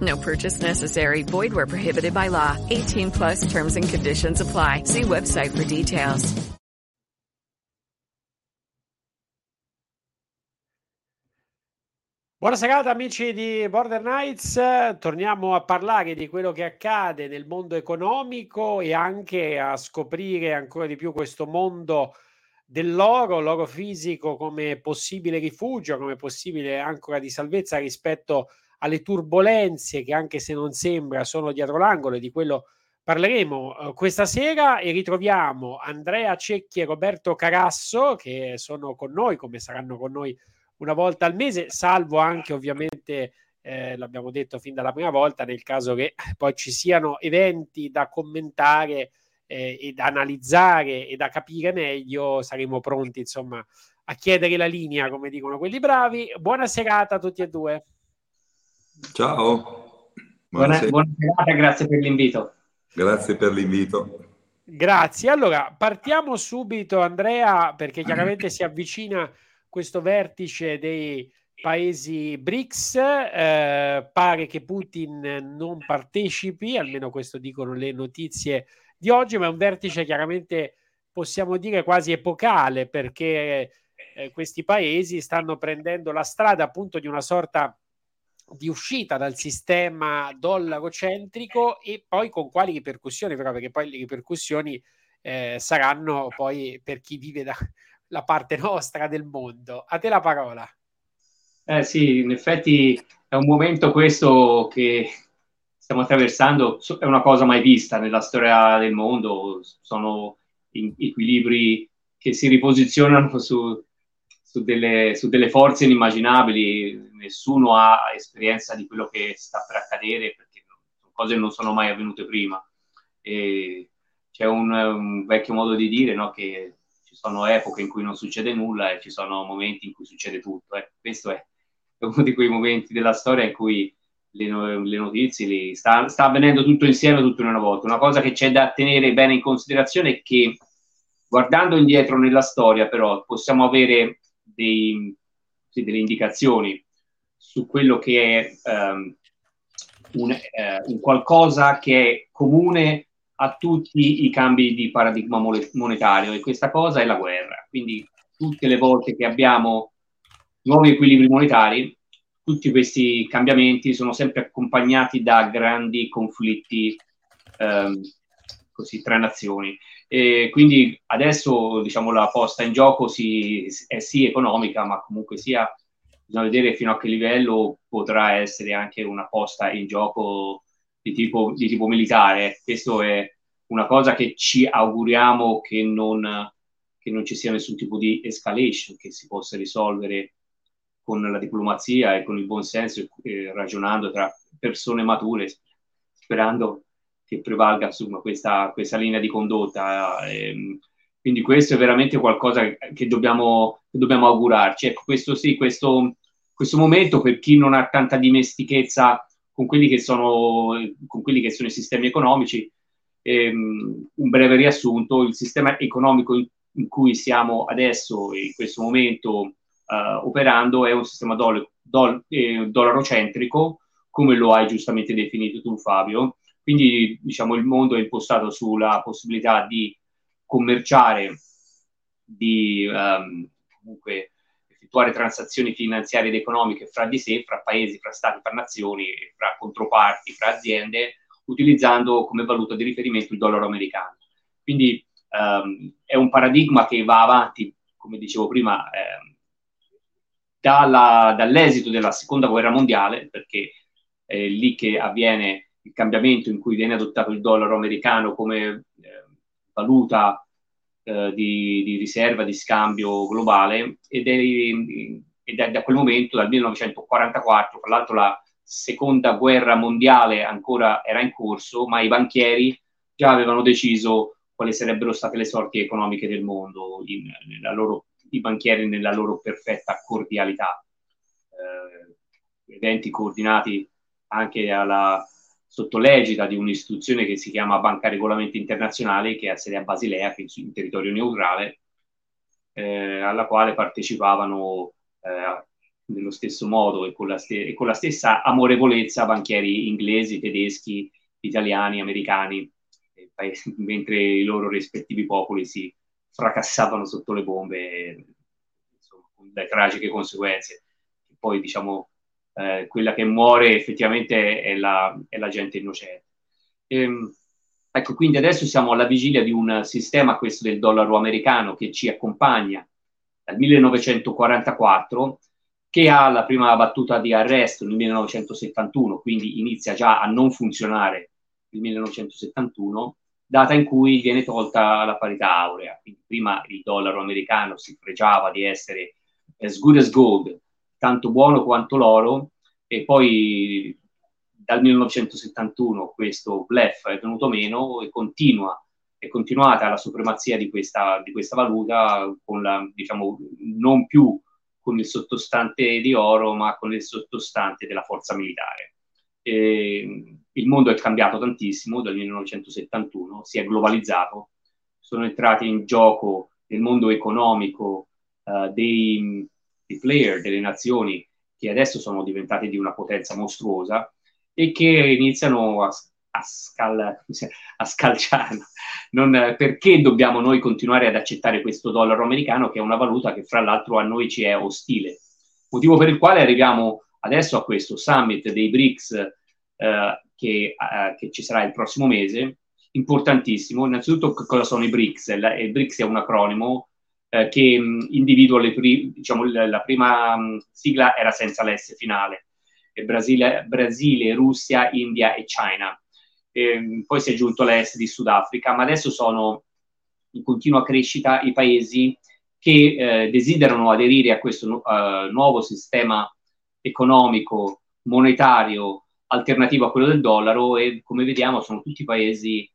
No purchase necessary. Void where prohibited by law. 18 plus terms and conditions apply. See website for details. Buona serata amici di Border Nights, torniamo a parlare di quello che accade nel mondo economico e anche a scoprire ancora di più questo mondo dell'oro, l'oro fisico come possibile rifugio, come possibile ancora di salvezza rispetto alle turbulenze che anche se non sembra sono dietro l'angolo e di quello parleremo uh, questa sera e ritroviamo Andrea Cecchi e Roberto Carasso che sono con noi come saranno con noi una volta al mese, salvo anche ovviamente, eh, l'abbiamo detto fin dalla prima volta, nel caso che poi ci siano eventi da commentare eh, e da analizzare e da capire meglio, saremo pronti insomma a chiedere la linea, come dicono quelli bravi. Buona serata a tutti e due. Ciao. Buona, buona serata, grazie per l'invito. Grazie per l'invito. Grazie. Allora, partiamo subito, Andrea, perché chiaramente si avvicina questo vertice dei paesi BRICS. Eh, pare che Putin non partecipi, almeno questo dicono le notizie di oggi, ma è un vertice chiaramente possiamo dire quasi epocale perché eh, questi paesi stanno prendendo la strada appunto di una sorta di uscita dal sistema dollarocentrico e poi con quali ripercussioni, però perché poi le ripercussioni eh, saranno poi per chi vive da, la parte nostra del mondo. A te la parola. Eh sì, in effetti è un momento questo che stiamo attraversando, è una cosa mai vista nella storia del mondo, sono equilibri che si riposizionano su, su, delle, su delle forze inimmaginabili, nessuno ha esperienza di quello che sta per accadere perché cose non sono mai avvenute prima. E c'è un, un vecchio modo di dire no, che sono epoche in cui non succede nulla e ci sono momenti in cui succede tutto. Eh. Questo è uno di quei momenti della storia in cui le, le notizie li, sta, sta, avvenendo tutto insieme, tutto in una volta. Una cosa che c'è da tenere bene in considerazione è che guardando indietro nella storia, però, possiamo avere dei, sì, delle indicazioni su quello che è um, un, eh, un qualcosa che è comune a tutti i cambi di paradigma monetario e questa cosa è la guerra. Quindi tutte le volte che abbiamo nuovi equilibri monetari, tutti questi cambiamenti sono sempre accompagnati da grandi conflitti ehm, così, tra nazioni. E quindi adesso diciamo, la posta in gioco si, è sì economica, ma comunque sia bisogna vedere fino a che livello potrà essere anche una posta in gioco di tipo, di tipo militare. Questo è una cosa che ci auguriamo che non, che non ci sia nessun tipo di escalation, che si possa risolvere con la diplomazia e con il buon senso, eh, ragionando tra persone mature, sperando che prevalga insomma, questa, questa linea di condotta. Eh, quindi questo è veramente qualcosa che dobbiamo, che dobbiamo augurarci. Ecco, questo sì, questo, questo momento per chi non ha tanta dimestichezza con quelli che sono, quelli che sono i sistemi economici, ehm, un breve riassunto, il sistema economico in, in, cui siamo adesso, in questo momento, eh, operando è un sistema doll- doll- eh, dollarocentrico, come lo hai giustamente definito tu Fabio. Quindi diciamo il mondo è impostato sulla possibilità di commerciare, di um, comunque effettuare transazioni finanziarie ed economiche fra di sé, fra paesi, fra stati, fra nazioni, fra controparti, fra aziende, utilizzando come valuta di riferimento il dollaro americano. Quindi um, è un paradigma che va avanti, come dicevo prima, eh, dalla, dall'esito della seconda guerra mondiale, perché è lì che avviene il cambiamento in cui viene adottato il dollaro americano come eh, valuta eh, di, di, riserva, di scambio globale ed è, è da quel momento, dal 1944, tra l'altro la seconda guerra mondiale ancora era in corso, ma i banchieri già avevano deciso quali sarebbero state le sorti economiche del mondo, in, loro, i banchieri nella loro perfetta cordialità. Eh, eventi coordinati anche alla, sotto l'egida di un'istituzione che si chiama Banca Regolamenti Internazionali, che ha sede a Basilea, in territorio neutrale, eh, alla quale partecipavano eh, nello stesso modo e con, st- e con, la stessa amorevolezza banchieri inglesi, tedeschi, italiani, americani, paesi, mentre i loro rispettivi popoli si fracassavano sotto le bombe, insomma, con le tragiche conseguenze. Poi, diciamo, eh, quella che muore effettivamente è la, è la gente innocente. Ehm, ecco, quindi adesso siamo alla vigilia di un sistema, questo del dollaro americano, che ci accompagna dal 1944 che ha la prima battuta di arresto nel 1971, quindi inizia già a non funzionare nel 1971, data in cui viene tolta la parità aurea. Quindi prima il dollaro americano si fregiava di essere as good as gold, tanto buono quanto l'oro, e poi dal 1971 questo bluff è venuto meno e continua, è continuata la supremazia di questa, di questa valuta con la, diciamo, non più con il sottostante di oro, ma con il sottostante della forza militare. E il mondo è cambiato tantissimo dal 1971, si è globalizzato, sono entrati in gioco nel mondo economico uh, dei, dei player, delle nazioni che adesso sono diventate di una potenza mostruosa e che iniziano a, a, scal, a scalciare. Non, perché dobbiamo noi continuare ad accettare questo dollaro americano, che è una valuta che fra l'altro a noi ci è ostile? Motivo per il quale arriviamo adesso a questo summit dei BRICS eh, che, eh, che, ci sarà il prossimo mese, importantissimo. Innanzitutto, cosa sono i BRICS? La, il BRICS è un acronimo eh, che mh, individua le pri- diciamo, la, prima mh, sigla era senza l'S finale. Brasile, Brasile, Russia, India e Cina eh, poi si è aggiunto l'est di Sudafrica, ma adesso sono in continua crescita i paesi che eh, desiderano aderire a questo uh, nuovo sistema economico, monetario, alternativo a quello del dollaro e come vediamo sono tutti paesi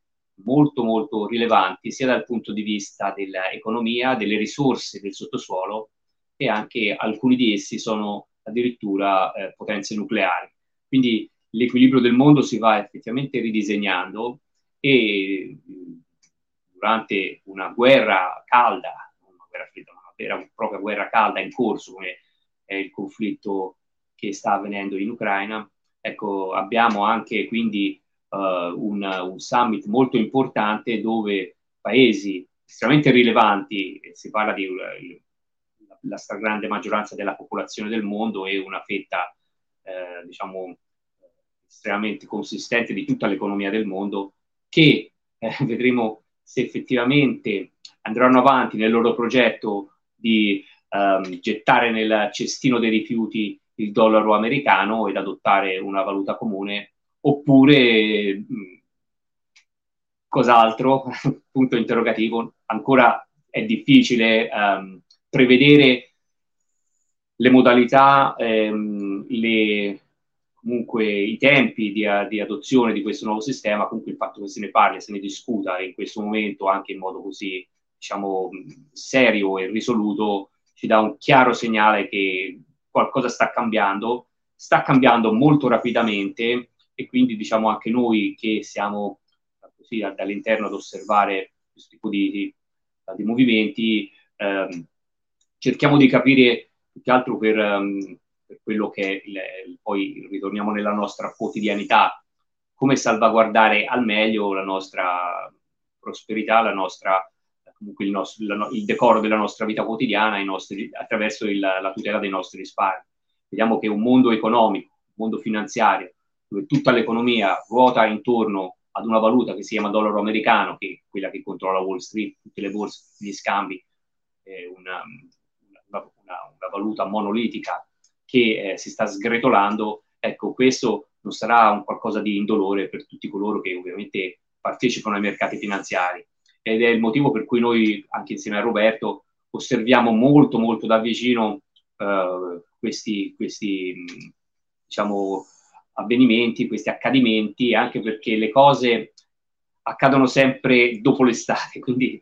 molto molto rilevanti sia dal punto di vista dell'economia, delle risorse del sottosuolo e anche alcuni di essi sono addirittura eh, potenze nucleari. Quindi l'equilibrio del mondo si va effettivamente ridisegnando e durante una guerra calda, una guerra fredda, una vera e propria guerra calda in corso, come è il conflitto che sta avvenendo in Ucraina, ecco, abbiamo anche quindi uh, un, un, summit molto importante dove paesi estremamente rilevanti, si parla di la, la stragrande maggioranza della popolazione del mondo e una fetta, eh, diciamo, estremamente consistente di tutta l'economia del mondo, che eh, vedremo se effettivamente andranno avanti nel loro progetto di um, gettare nel cestino dei rifiuti il dollaro americano ed adottare una valuta comune, oppure mh, mm, cos'altro, punto interrogativo, ancora è difficile um, prevedere le modalità, ehm, le, comunque i tempi di, di, adozione di questo nuovo sistema, comunque il fatto che se ne parli, se ne discuta in questo momento anche in modo così, diciamo, serio e risoluto, ci dà un chiaro segnale che qualcosa sta cambiando, sta cambiando molto rapidamente e quindi diciamo anche noi che siamo così dall'interno ad osservare questo tipo di, di, di movimenti, ehm, cerchiamo di capire più che altro per... Um, per quello che il, poi ritorniamo nella nostra quotidianità, come salvaguardare al meglio la nostra prosperità, la nostra, comunque il, nostro, la, il decoro della nostra vita quotidiana nostri, attraverso il, la tutela dei nostri risparmi. Vediamo che un mondo economico, un mondo finanziario, dove tutta l'economia ruota intorno ad una valuta che si chiama dollaro americano, che è quella che controlla Wall Street, tutte le borse, gli scambi, eh, una, una, una, valuta monolitica che eh, si sta sgretolando, ecco, questo non sarà un qualcosa di indolore per tutti coloro che ovviamente partecipano ai mercati finanziari. Ed è il motivo per cui noi, anche insieme a Roberto, osserviamo molto, molto da vicino eh, questi, questi diciamo, avvenimenti, questi accadimenti, anche perché le cose accadono sempre dopo l'estate, quindi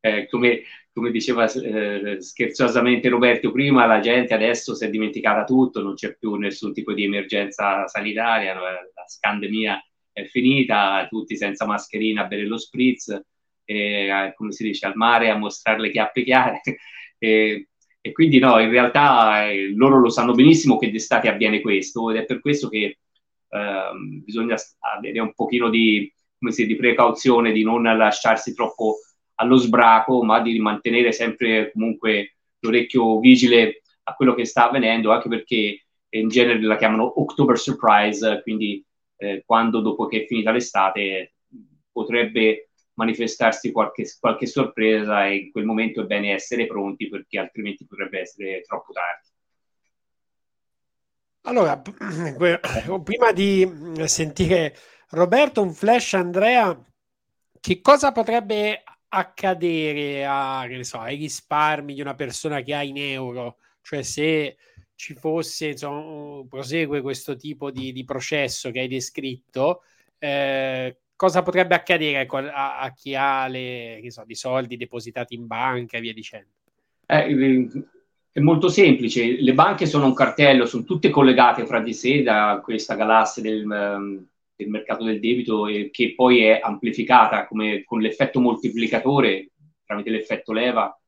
eh, come, come, diceva eh, scherzosamente Roberto prima, la gente adesso si è dimenticata tutto, non c'è più nessun tipo di emergenza sanitaria, la scandemia è finita, tutti senza mascherina a bere lo spritz, eh, come si dice, al mare a mostrare le chiappe chiare. e, e quindi no, in realtà eh, loro lo sanno benissimo che d'estate avviene questo ed è per questo che eh, bisogna avere un pochino di, si, di, precauzione, di non lasciarsi troppo allo sbraco, ma di mantenere sempre comunque l'orecchio vigile a quello che sta avvenendo, anche perché in genere la chiamano October Surprise, quindi eh, quando dopo che è finita l'estate potrebbe manifestarsi qualche, qualche sorpresa e in quel momento è bene essere pronti perché altrimenti potrebbe essere troppo tardi. Allora, prima di sentire Roberto, un flash Andrea, che cosa potrebbe accadere a, so, ai risparmi di una persona che ha in euro? Cioè se ci fosse, insomma, prosegue questo tipo di, di processo che hai descritto, eh, cosa potrebbe accadere a, a chi ha le, so, i soldi depositati in banca e via dicendo? Eh, è molto semplice, le banche sono un cartello, sono tutte collegate fra di sé da questa galassia del, um, del mercato del debito e che poi è amplificata come, con l'effetto moltiplicatore tramite l'effetto leva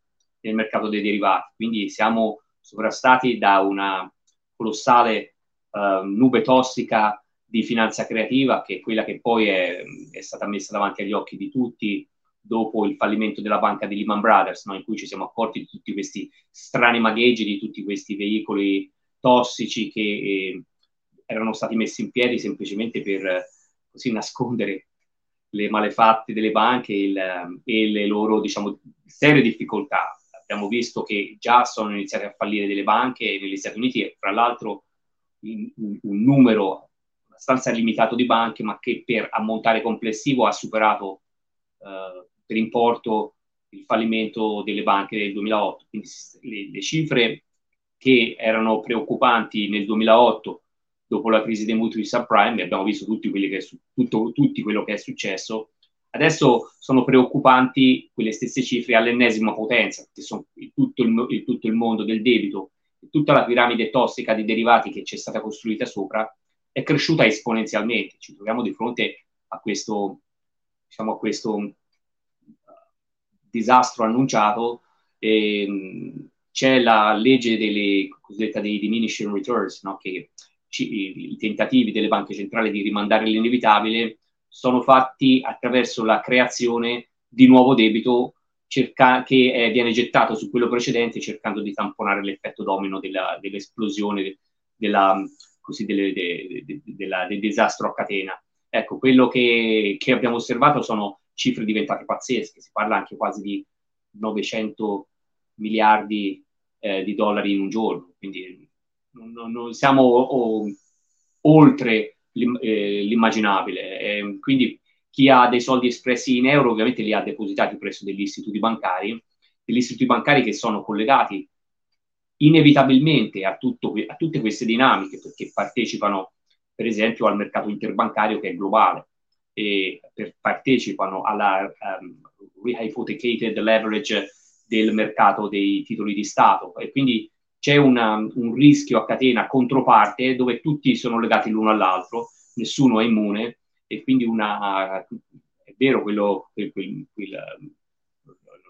nel mercato dei derivati. Quindi siamo sovrastati da una colossale uh, nube tossica di finanza creativa, che è quella che poi è, è, stata messa davanti agli occhi di tutti dopo il fallimento della banca di Lehman Brothers, no? in cui ci siamo accorti di tutti questi strani magheggi, di tutti questi veicoli tossici che eh, erano stati messi in piedi semplicemente per eh, così nascondere le malefatte delle banche il, e le loro diciamo, serie difficoltà. Abbiamo visto che già sono iniziate a fallire delle banche negli Stati Uniti e fra l'altro un, un numero abbastanza limitato di banche, ma che per ammontare complessivo ha superato eh, per importo il fallimento delle banche del 2008. Quindi le, le, cifre che erano preoccupanti nel 2008 dopo la crisi dei mutui subprime, abbiamo visto tutti, che, tutto, tutti quello che è successo, adesso sono preoccupanti quelle stesse cifre all'ennesima potenza, che sono tutto il, il, tutto il mondo del debito, tutta la piramide tossica di derivati che c'è stata costruita sopra, è cresciuta esponenzialmente. Ci troviamo di fronte a questo, diciamo, a questo disastro annunciato. E, um, c'è la legge delle cosiddetta dei diminishing returns, no? che ci, i, i, tentativi delle banche centrali di rimandare l'inevitabile sono fatti attraverso la creazione di nuovo debito cerca, che eh, viene gettato su quello precedente cercando di tamponare l'effetto domino della, dell'esplosione della, così delle, de, de, de, del disastro a catena. Ecco, quello che, che, abbiamo osservato sono cifre diventate pazzesche, si parla anche quasi di 900 miliardi eh, di dollari in un giorno, quindi non, non siamo o, oltre l'im, eh, l'immaginabile. Eh, quindi chi ha dei soldi espressi in euro ovviamente li ha depositati presso degli istituti bancari, degli istituti bancari che sono collegati inevitabilmente a, tutto, a tutte queste dinamiche perché partecipano per esempio al mercato interbancario che è globale e per, partecipano alla um, rehypothecated leverage del mercato dei titoli di Stato. E quindi c'è una, un rischio a catena controparte dove tutti sono legati l'uno all'altro, nessuno è immune e quindi una, è vero quello, quel, quel, quel,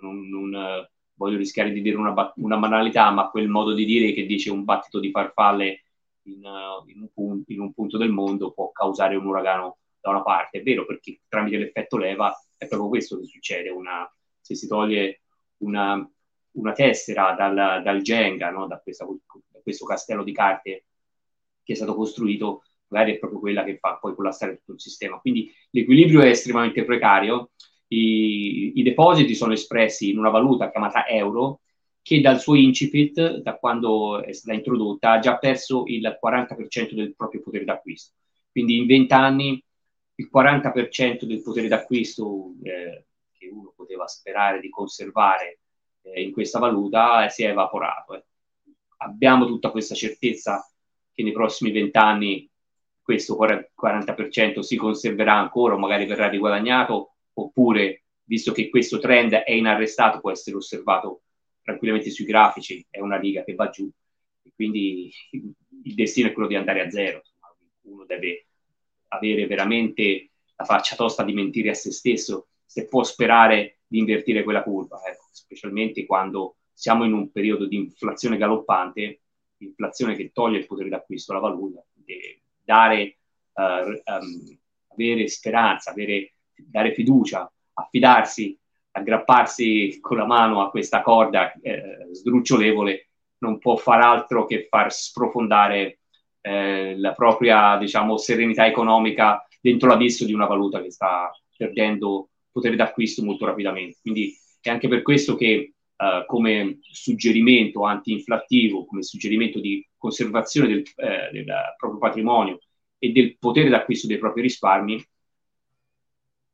non, non, voglio rischiare di dire una, una, banalità, ma quel modo di dire che dice un battito di farfalle in, in, un in, un punto, del mondo può causare un uragano da una parte. È vero perché tramite l'effetto leva è proprio questo che succede. Una, se si toglie una, una tessera dal, dal Jenga, no? da, questa, da questo castello di carte che è stato costruito, magari è proprio quella che fa poi collassare tutto il sistema. Quindi l'equilibrio è estremamente precario, i, i depositi sono espressi in una valuta chiamata euro, che dal suo incipit, da quando è stata introdotta, ha già perso il 40% del proprio potere d'acquisto. Quindi in 20 anni il 40% del potere d'acquisto eh, che uno poteva sperare di conservare eh, in questa valuta eh, si è evaporato. Eh. Abbiamo tutta questa certezza che nei prossimi 20 anni questo 40% si conserverà ancora o magari verrà riguadagnato, oppure, visto che questo trend è inarrestato, può essere osservato tranquillamente sui grafici, è una riga che va giù, e quindi il destino è quello di andare a zero. Uno deve avere veramente la faccia tosta di mentire a se stesso se può sperare di invertire quella curva, ecco, specialmente quando siamo in un periodo di inflazione galoppante, inflazione che toglie il potere d'acquisto alla valuta, dare, uh, um, avere speranza, avere, dare fiducia, affidarsi aggrapparsi con la mano a questa corda eh, sdrucciolevole non può far altro che far sprofondare eh, la propria diciamo, serenità economica dentro l'abisso di una valuta che sta perdendo potere d'acquisto molto rapidamente. Quindi è anche per questo che eh, come suggerimento anti-inflattivo, come suggerimento di conservazione del, eh, del proprio patrimonio e del potere d'acquisto dei propri risparmi,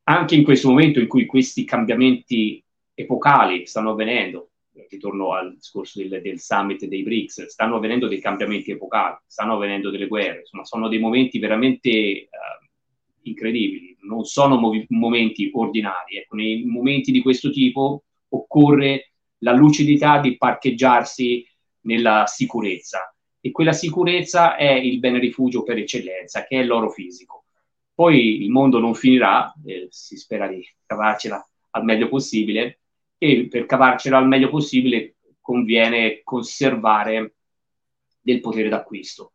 anche in questo momento in cui questi cambiamenti epocali stanno avvenendo, ritorno al discorso del, del summit dei BRICS, stanno avvenendo dei cambiamenti epocali, stanno avvenendo delle guerre, insomma sono dei momenti veramente uh, incredibili, non sono movi- momenti ordinari. Ecco, nei momenti di questo tipo occorre la lucidità di parcheggiarsi nella sicurezza e quella sicurezza è il bene rifugio per eccellenza, che è l'oro fisico. Poi il mondo non finirà, eh, si spera di cavarcela al meglio possibile e per cavarcela al meglio possibile conviene conservare del potere d'acquisto,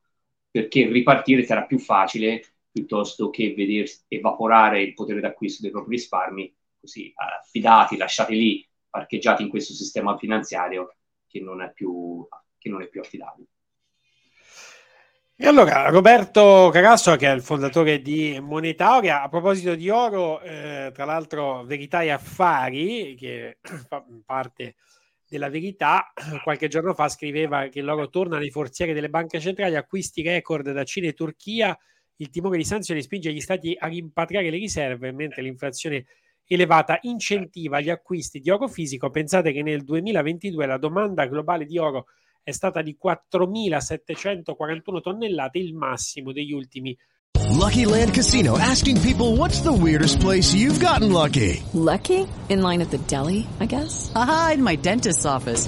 perché ripartire sarà più facile piuttosto che vedere evaporare il potere d'acquisto dei propri risparmi, così affidati, lasciati lì, parcheggiati in questo sistema finanziario che non è più, che non è più affidabile. E allora Roberto Carasso, che è il fondatore di Monetauria, a proposito di oro, eh, tra l'altro Verità e Affari, che fa parte della Verità, qualche giorno fa scriveva che l'oro torna nei forzieri delle banche centrali, acquisti record da Cina e Turchia, il timore di sanzioni spinge gli stati a rimpatriare le riserve, mentre l'inflazione elevata incentiva gli acquisti di oro fisico. Pensate che nel 2022 la domanda globale di oro è stata di 4.741 tonnellate, il massimo degli ultimi. Lucky Land Casino asking people what's the weirdest place you've gotten lucky? Lucky? In line at the deli, I guess. Aha, in my dentist's office.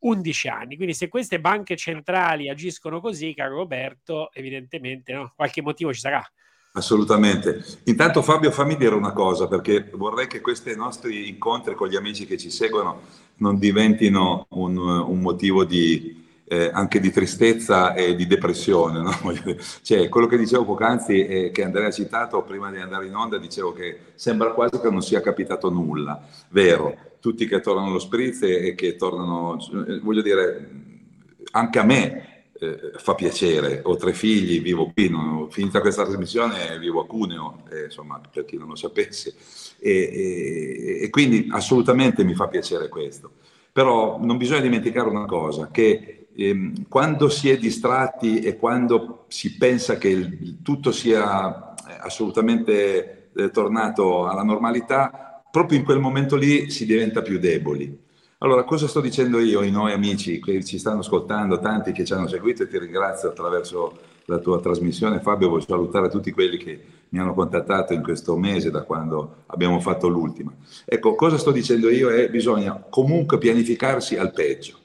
11 anni. Quindi se queste banche centrali agiscono così, caro Roberto, evidentemente no? qualche motivo ci sarà. Assolutamente. Intanto Fabio fammi dire una cosa perché vorrei che questi nostri incontri con gli amici che ci seguono non diventino un, un motivo di, eh, anche di tristezza e di depressione. No? Cioè, quello che dicevo poc'anzi e che Andrea ha citato prima di andare in onda, dicevo che sembra quasi che non sia capitato nulla. Vero, tutti che tornano allo spritz e che tornano, voglio dire, anche a me eh, fa piacere, ho tre figli, vivo qui, non, finita questa trasmissione vivo a Cuneo, eh, insomma per chi non lo sapesse, e, e, e, quindi assolutamente mi fa piacere questo. Però non bisogna dimenticare una cosa, che ehm, quando si è distratti e quando si pensa che il, tutto sia assolutamente eh, tornato alla normalità, proprio in quel momento lì si diventa più deboli. Allora, cosa sto dicendo io, i noi amici che ci stanno ascoltando, tanti che ci hanno seguito e ti ringrazio attraverso la tua trasmissione. Fabio, voglio salutare tutti quelli che mi hanno contattato in questo mese da quando abbiamo fatto l'ultima. Ecco, cosa sto dicendo io è bisogna comunque pianificarsi al peggio.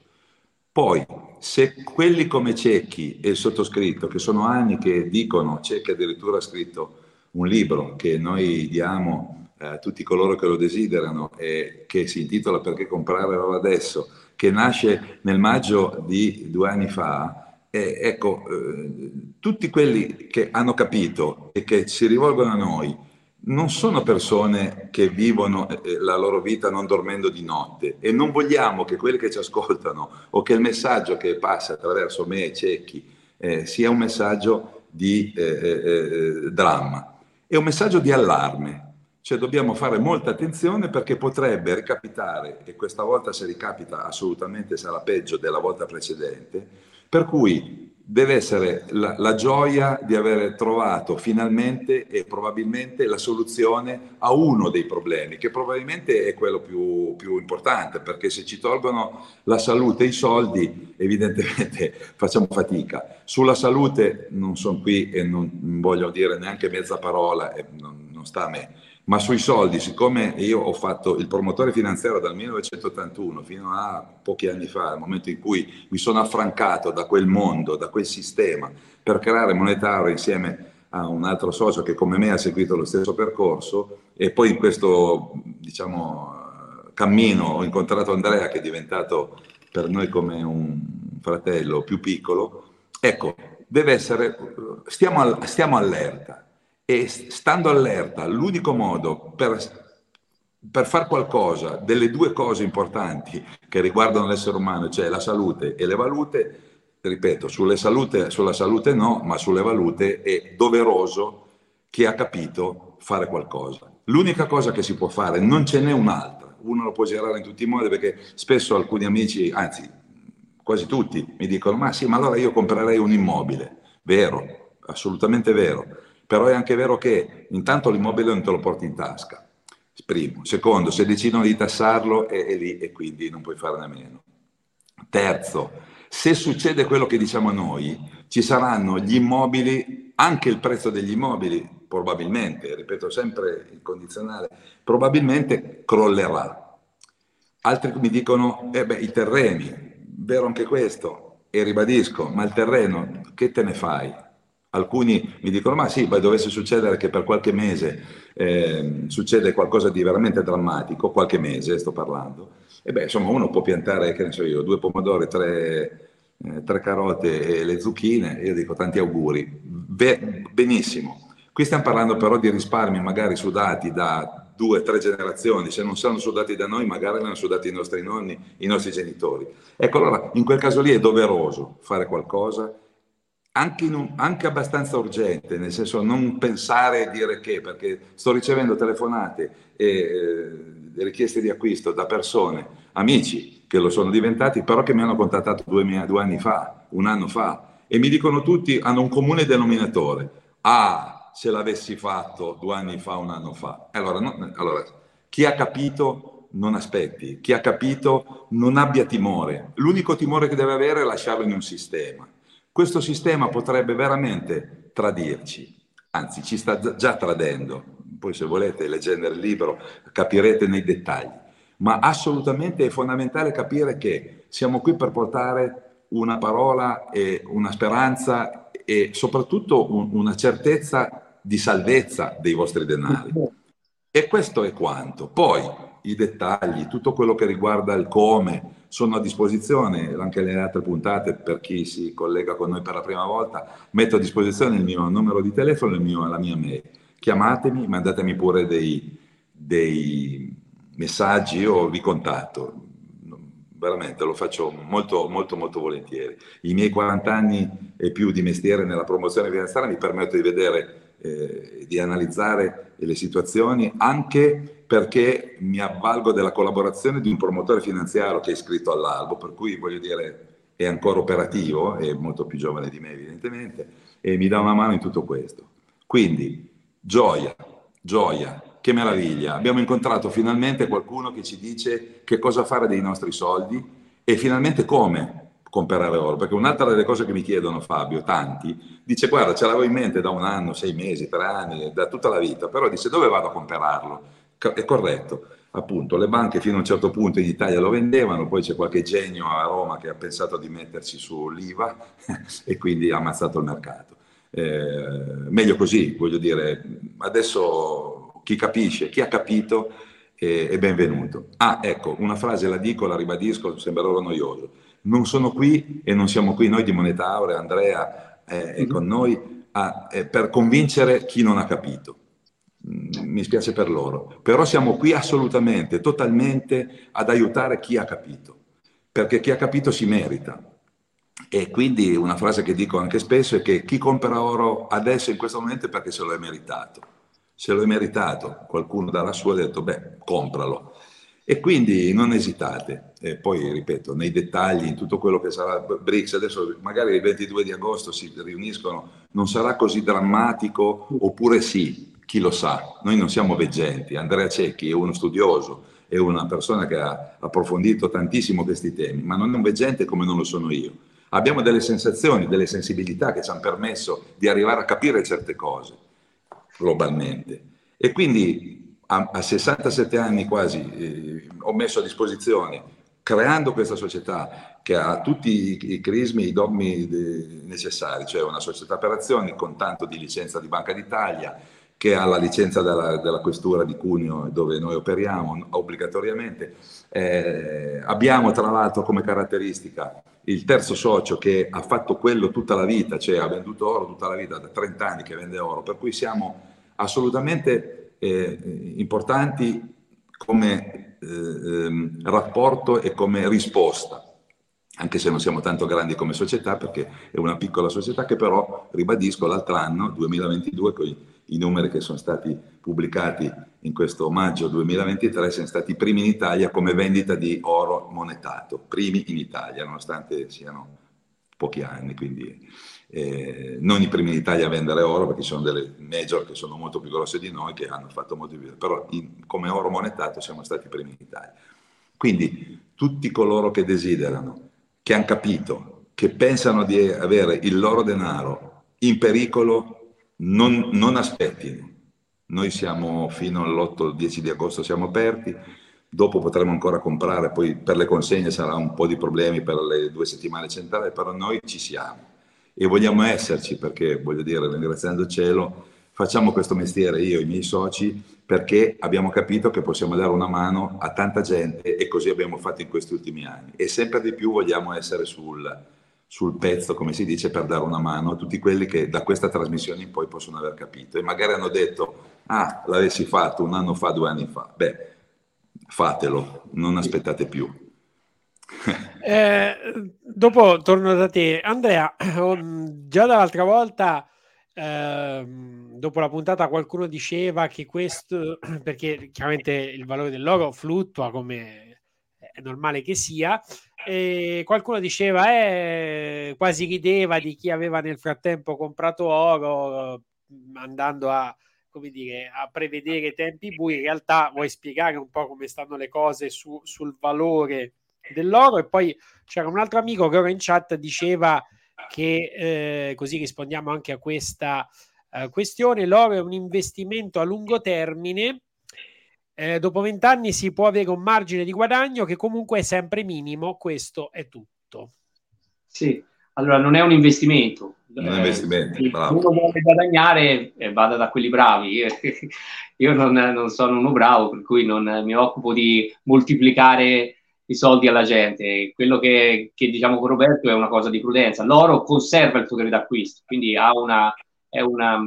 Poi, se quelli come Cecchi e il sottoscritto, che sono anni che dicono, Cecchi addirittura ha scritto un libro che noi diamo a tutti coloro che lo desiderano e che si intitola Perché comprarlo adesso, che nasce nel maggio di due anni fa, eh, ecco, eh, tutti quelli che hanno capito e che si rivolgono a noi non sono persone che vivono eh, la loro vita non dormendo di notte. E non vogliamo che quelli che ci ascoltano o che il messaggio che passa attraverso me e Cecchi eh, sia un messaggio di eh, eh, dramma, è un messaggio di allarme cioè dobbiamo fare molta attenzione perché potrebbe ricapitare, e questa volta se ricapita assolutamente sarà peggio della volta precedente, per cui deve essere la, la, gioia di aver trovato finalmente e probabilmente la soluzione a uno dei problemi, che probabilmente è quello più, più importante, perché se ci tolgono la salute e i soldi, evidentemente facciamo fatica. Sulla salute non sono qui e non voglio dire neanche mezza parola, non, non sta a me ma sui soldi, siccome io ho fatto il promotore finanziario dal 1981 fino a pochi anni fa, al momento in cui mi sono affrancato da quel mondo, da quel sistema, per creare monetario insieme a un altro socio che come me ha seguito lo stesso percorso e poi in questo diciamo, cammino ho incontrato Andrea che è diventato per noi come un fratello più piccolo, ecco, deve essere, stiamo, stiamo allerta, e stando allerta, l'unico modo per, per fare qualcosa delle due cose importanti che riguardano l'essere umano, cioè la salute e le valute, ripeto, salute, sulla salute no, ma sulle valute è doveroso chi ha capito fare qualcosa. L'unica cosa che si può fare, non ce n'è un'altra, uno lo può girare in tutti i modi perché spesso alcuni amici, anzi quasi tutti, mi dicono ma sì, ma allora io comprerei un immobile. Vero, assolutamente vero però è anche vero che intanto l'immobile non te lo porti in tasca, primo. Secondo, se decidono di tassarlo è, è lì e quindi non puoi farne a meno. Terzo, se succede quello che diciamo noi, ci saranno gli immobili, anche il prezzo degli immobili probabilmente, ripeto sempre il condizionale, probabilmente crollerà. Altri mi dicono, eh beh, i terreni, vero anche questo, e ribadisco, ma il terreno, che te ne fai? Alcuni mi dicono, ma sì, poi dovesse succedere che per qualche mese eh, succede qualcosa di veramente drammatico, qualche mese sto parlando, e beh, insomma, uno può piantare, che ne so io, due pomodori, tre, eh, tre carote e le zucchine, io dico tanti auguri. Be- benissimo. Qui stiamo parlando però di risparmi magari sudati da due, tre generazioni, se non sono sudati da noi, magari ne hanno sudati i nostri nonni, i nostri genitori. Ecco, allora, in quel caso lì è doveroso fare qualcosa anche, un, anche, abbastanza urgente, nel senso non pensare e dire che, perché sto ricevendo telefonate e eh, richieste di acquisto da persone, amici che lo sono diventati, però che mi hanno contattato due, due anni fa, un anno fa, e mi dicono tutti, hanno un comune denominatore. Ah, se l'avessi fatto due anni fa, un anno fa. Allora, no, allora chi ha capito non aspetti, chi ha capito non abbia timore. L'unico timore che deve avere è lasciarlo in un sistema questo sistema potrebbe veramente tradirci, anzi ci sta già tradendo, poi se volete leggendo il libro capirete nei dettagli, ma assolutamente è fondamentale capire che siamo qui per portare una parola e una speranza e soprattutto un, una certezza di salvezza dei vostri denari. E questo è quanto. Poi i dettagli, tutto quello che riguarda il come, sono a disposizione, anche le altre puntate per chi si collega con noi per la prima volta, metto a disposizione il mio numero di telefono e la mia mail. Chiamatemi, mandatemi pure dei, dei messaggi, io vi contatto, veramente lo faccio molto molto molto volentieri. I miei 40 anni e più di mestiere nella promozione finanziaria mi permettono di vedere eh, di analizzare le situazioni anche perché mi avvalgo della collaborazione di un promotore finanziario che è iscritto all'albo, per cui voglio dire è ancora operativo, è molto più giovane di me evidentemente, e mi dà una mano in tutto questo. Quindi gioia, gioia, che meraviglia, abbiamo incontrato finalmente qualcuno che ci dice che cosa fare dei nostri soldi e finalmente come comprare oro, perché un'altra delle cose che mi chiedono Fabio, tanti, dice guarda ce l'avevo in mente da un anno, sei mesi, tre anni, da tutta la vita, però dice dove vado a comprarlo? È corretto, appunto le banche fino a un certo punto in Italia lo vendevano, poi c'è qualche genio a Roma che ha pensato di metterci sull'IVA e quindi ha ammazzato il mercato. Eh, meglio così, voglio dire, adesso chi capisce, chi ha capito è, è benvenuto. Ah, ecco, una frase la dico, la ribadisco, sembrerò noioso. Non sono qui e non siamo qui noi di Moneta Aurea, Andrea eh, è con noi, a, eh, per convincere chi non ha capito mi spiace per loro, però siamo qui assolutamente, totalmente ad aiutare chi ha capito, perché chi ha capito si merita. E quindi una frase che dico anche spesso è che chi compra oro adesso in questo momento è perché se lo è meritato. Se lo è meritato, qualcuno dalla sua ha detto, beh, compralo. E quindi non esitate. E poi, ripeto, nei dettagli, in tutto quello che sarà BRICS, adesso magari il 22 di agosto si riuniscono, non sarà così drammatico, oppure sì, chi lo sa, noi non siamo veggenti, Andrea Cecchi è uno studioso, è una persona che ha approfondito tantissimo questi temi, ma non è un veggente come non lo sono io. Abbiamo delle sensazioni, delle sensibilità che ci hanno permesso di arrivare a capire certe cose globalmente. E quindi a, a 67 anni quasi eh, ho messo a disposizione, creando questa società che ha tutti i, i crismi, i dogmi de, necessari, cioè una società per azioni con tanto di licenza di Banca d'Italia, che ha la licenza della, della, questura di Cuneo dove noi operiamo obbligatoriamente. Eh, abbiamo tra l'altro come caratteristica il terzo socio che ha fatto quello tutta la vita, cioè ha venduto oro tutta la vita, da 30 anni che vende oro, per cui siamo assolutamente eh, importanti come eh, ehm, rapporto e come risposta anche se non siamo tanto grandi come società, perché è una piccola società che però, ribadisco, l'altro anno, 2022, con i numeri che sono stati pubblicati in questo maggio 2023 siamo stati i primi in Italia come vendita di oro monetato, primi in Italia, nonostante siano pochi anni, quindi eh, non i primi in Italia a vendere oro perché ci sono delle major che sono molto più grosse di noi che hanno fatto molto più, però in, come oro monetato siamo stati i primi in Italia. Quindi tutti coloro che desiderano, che hanno capito, che pensano di avere il loro denaro in pericolo non, non aspettino. Noi siamo fino all'8-10 di agosto siamo aperti, dopo potremo ancora comprare, poi per le consegne sarà un po' di problemi per le due settimane centrali, però noi ci siamo. E vogliamo esserci perché, voglio dire, ringraziando il cielo, facciamo questo mestiere io e i miei soci perché abbiamo capito che possiamo dare una mano a tanta gente e così abbiamo fatto in questi ultimi anni. E sempre di più vogliamo essere sul, sul pezzo, come si dice, per dare una mano a tutti quelli che da questa trasmissione in poi possono aver capito e magari hanno detto, ah, l'avessi fatto un anno fa, due anni fa. Beh, fatelo, non aspettate più. eh, dopo torno da te. Andrea, già dall'altra volta, eh, dopo la puntata, qualcuno diceva che questo, perché chiaramente il valore del logo fluttua come è normale che sia, e qualcuno diceva, eh, quasi rideva di chi aveva nel frattempo comprato oro, andando a, come dire, a prevedere tempi bui. In realtà vuoi spiegare un po' come stanno le cose su, sul valore dell'oro? E poi c'era un altro amico che ora in chat diceva che, eh, così rispondiamo anche a questa eh, questione, l'oro è un investimento a lungo termine eh, dopo vent'anni si può avere un margine di guadagno che comunque è sempre minimo, questo è tutto. Sì, allora non è un investimento. Non è un investimento, eh, uno vuole guadagnare eh, vada da quelli bravi. Io non, non, sono uno bravo, per cui non mi occupo di moltiplicare i soldi alla gente. Quello che, che diciamo con Roberto è una cosa di prudenza. L'oro conserva il potere d'acquisto, quindi ha una, è una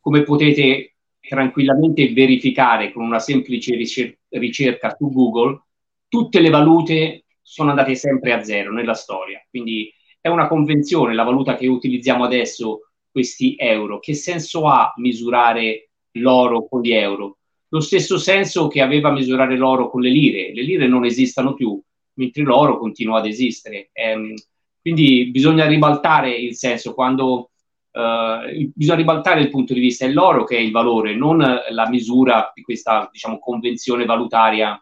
come potete tranquillamente verificare con una semplice ricer- ricerca su Google, tutte le valute sono andate sempre a zero nella storia. Quindi è una convenzione, la valuta che utilizziamo adesso, questi euro. Che senso ha misurare l'oro con gli euro? Lo stesso senso che aveva misurare l'oro con le lire. Le lire non esistono più, mentre l'oro continua ad esistere. Ehm, quindi bisogna ribaltare il senso. Quando Uh, bisogna ribaltare il punto di vista, è l'oro che è il valore, non la misura di questa diciamo, convenzione valutaria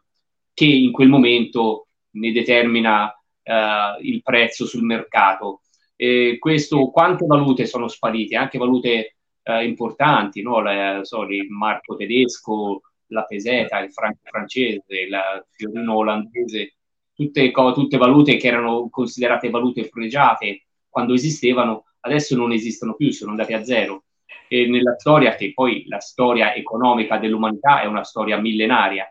che in quel momento ne determina uh, il prezzo sul mercato. E questo, quante valute sono sparite, anche valute uh, importanti, no? la, sorry, il marco tedesco, la peseta, il franco francese, il fiorino olandese, tutte, tutte valute che erano considerate valute pregiate quando esistevano adesso non esistono più, sono andati a zero. E nella storia, che poi la storia economica dell'umanità è una storia millenaria,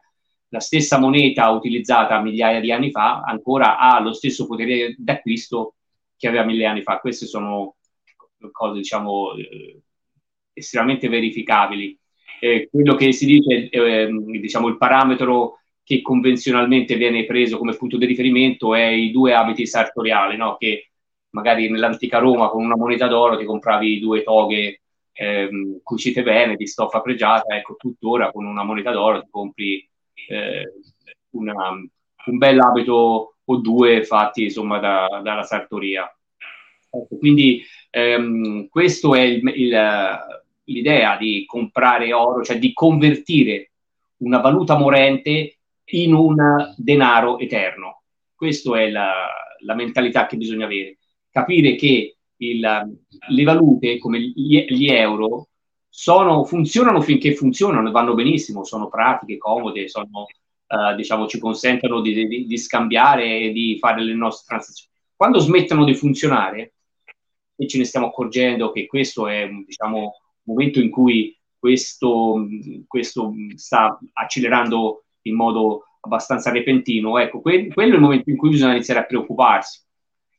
la stessa moneta utilizzata migliaia di anni fa ancora ha lo stesso potere d'acquisto che aveva mille anni fa. Queste sono cose, diciamo, eh, estremamente verificabili. Eh, quello che si dice, eh, diciamo, il parametro che convenzionalmente viene preso come punto di riferimento è i due abiti sartoriali, no? che magari nell'antica Roma con una moneta d'oro ti compravi due toghe ehm, cucite bene di stoffa pregiata, ecco tuttora con una moneta d'oro ti compri eh, una, un bel abito o due fatti insomma da, dalla sartoria. Ecco, quindi ehm, questa è il, il, l'idea di comprare oro, cioè di convertire una valuta morente in un denaro eterno. Questa è la, la mentalità che bisogna avere capire che il, le valute come gli, gli euro sono, funzionano finché funzionano, vanno benissimo, sono pratiche, comode, sono, uh, diciamo, ci consentono di, di, di, scambiare e di fare le nostre transazioni. Quando smettono di funzionare, e ce ne stiamo accorgendo che questo è diciamo, un momento in cui questo, questo sta accelerando in modo abbastanza repentino, ecco, que- quello è il momento in cui bisogna iniziare a preoccuparsi.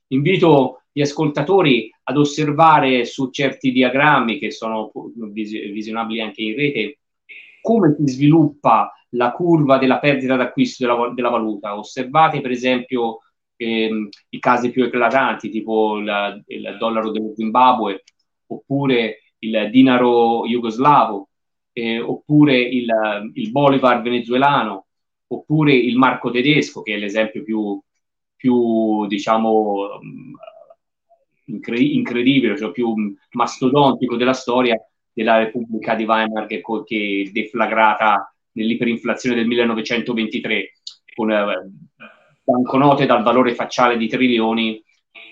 Invito gli ascoltatori ad osservare su certi diagrammi che sono vis- visionabili anche in rete come si sviluppa la curva della perdita d'acquisto della, della valuta. Osservate per esempio ehm, i casi più eclatanti, tipo il, il dollaro dello Zimbabwe, oppure il dinaro jugoslavo, eh, oppure il, il bolivar venezuelano, oppure il marco tedesco, che è l'esempio più, più diciamo, incre- incredibile, cioè più mastodontico della storia della Repubblica di Weimar che, che è deflagrata nell'iperinflazione del 1923 con eh, banconote dal valore facciale di trilioni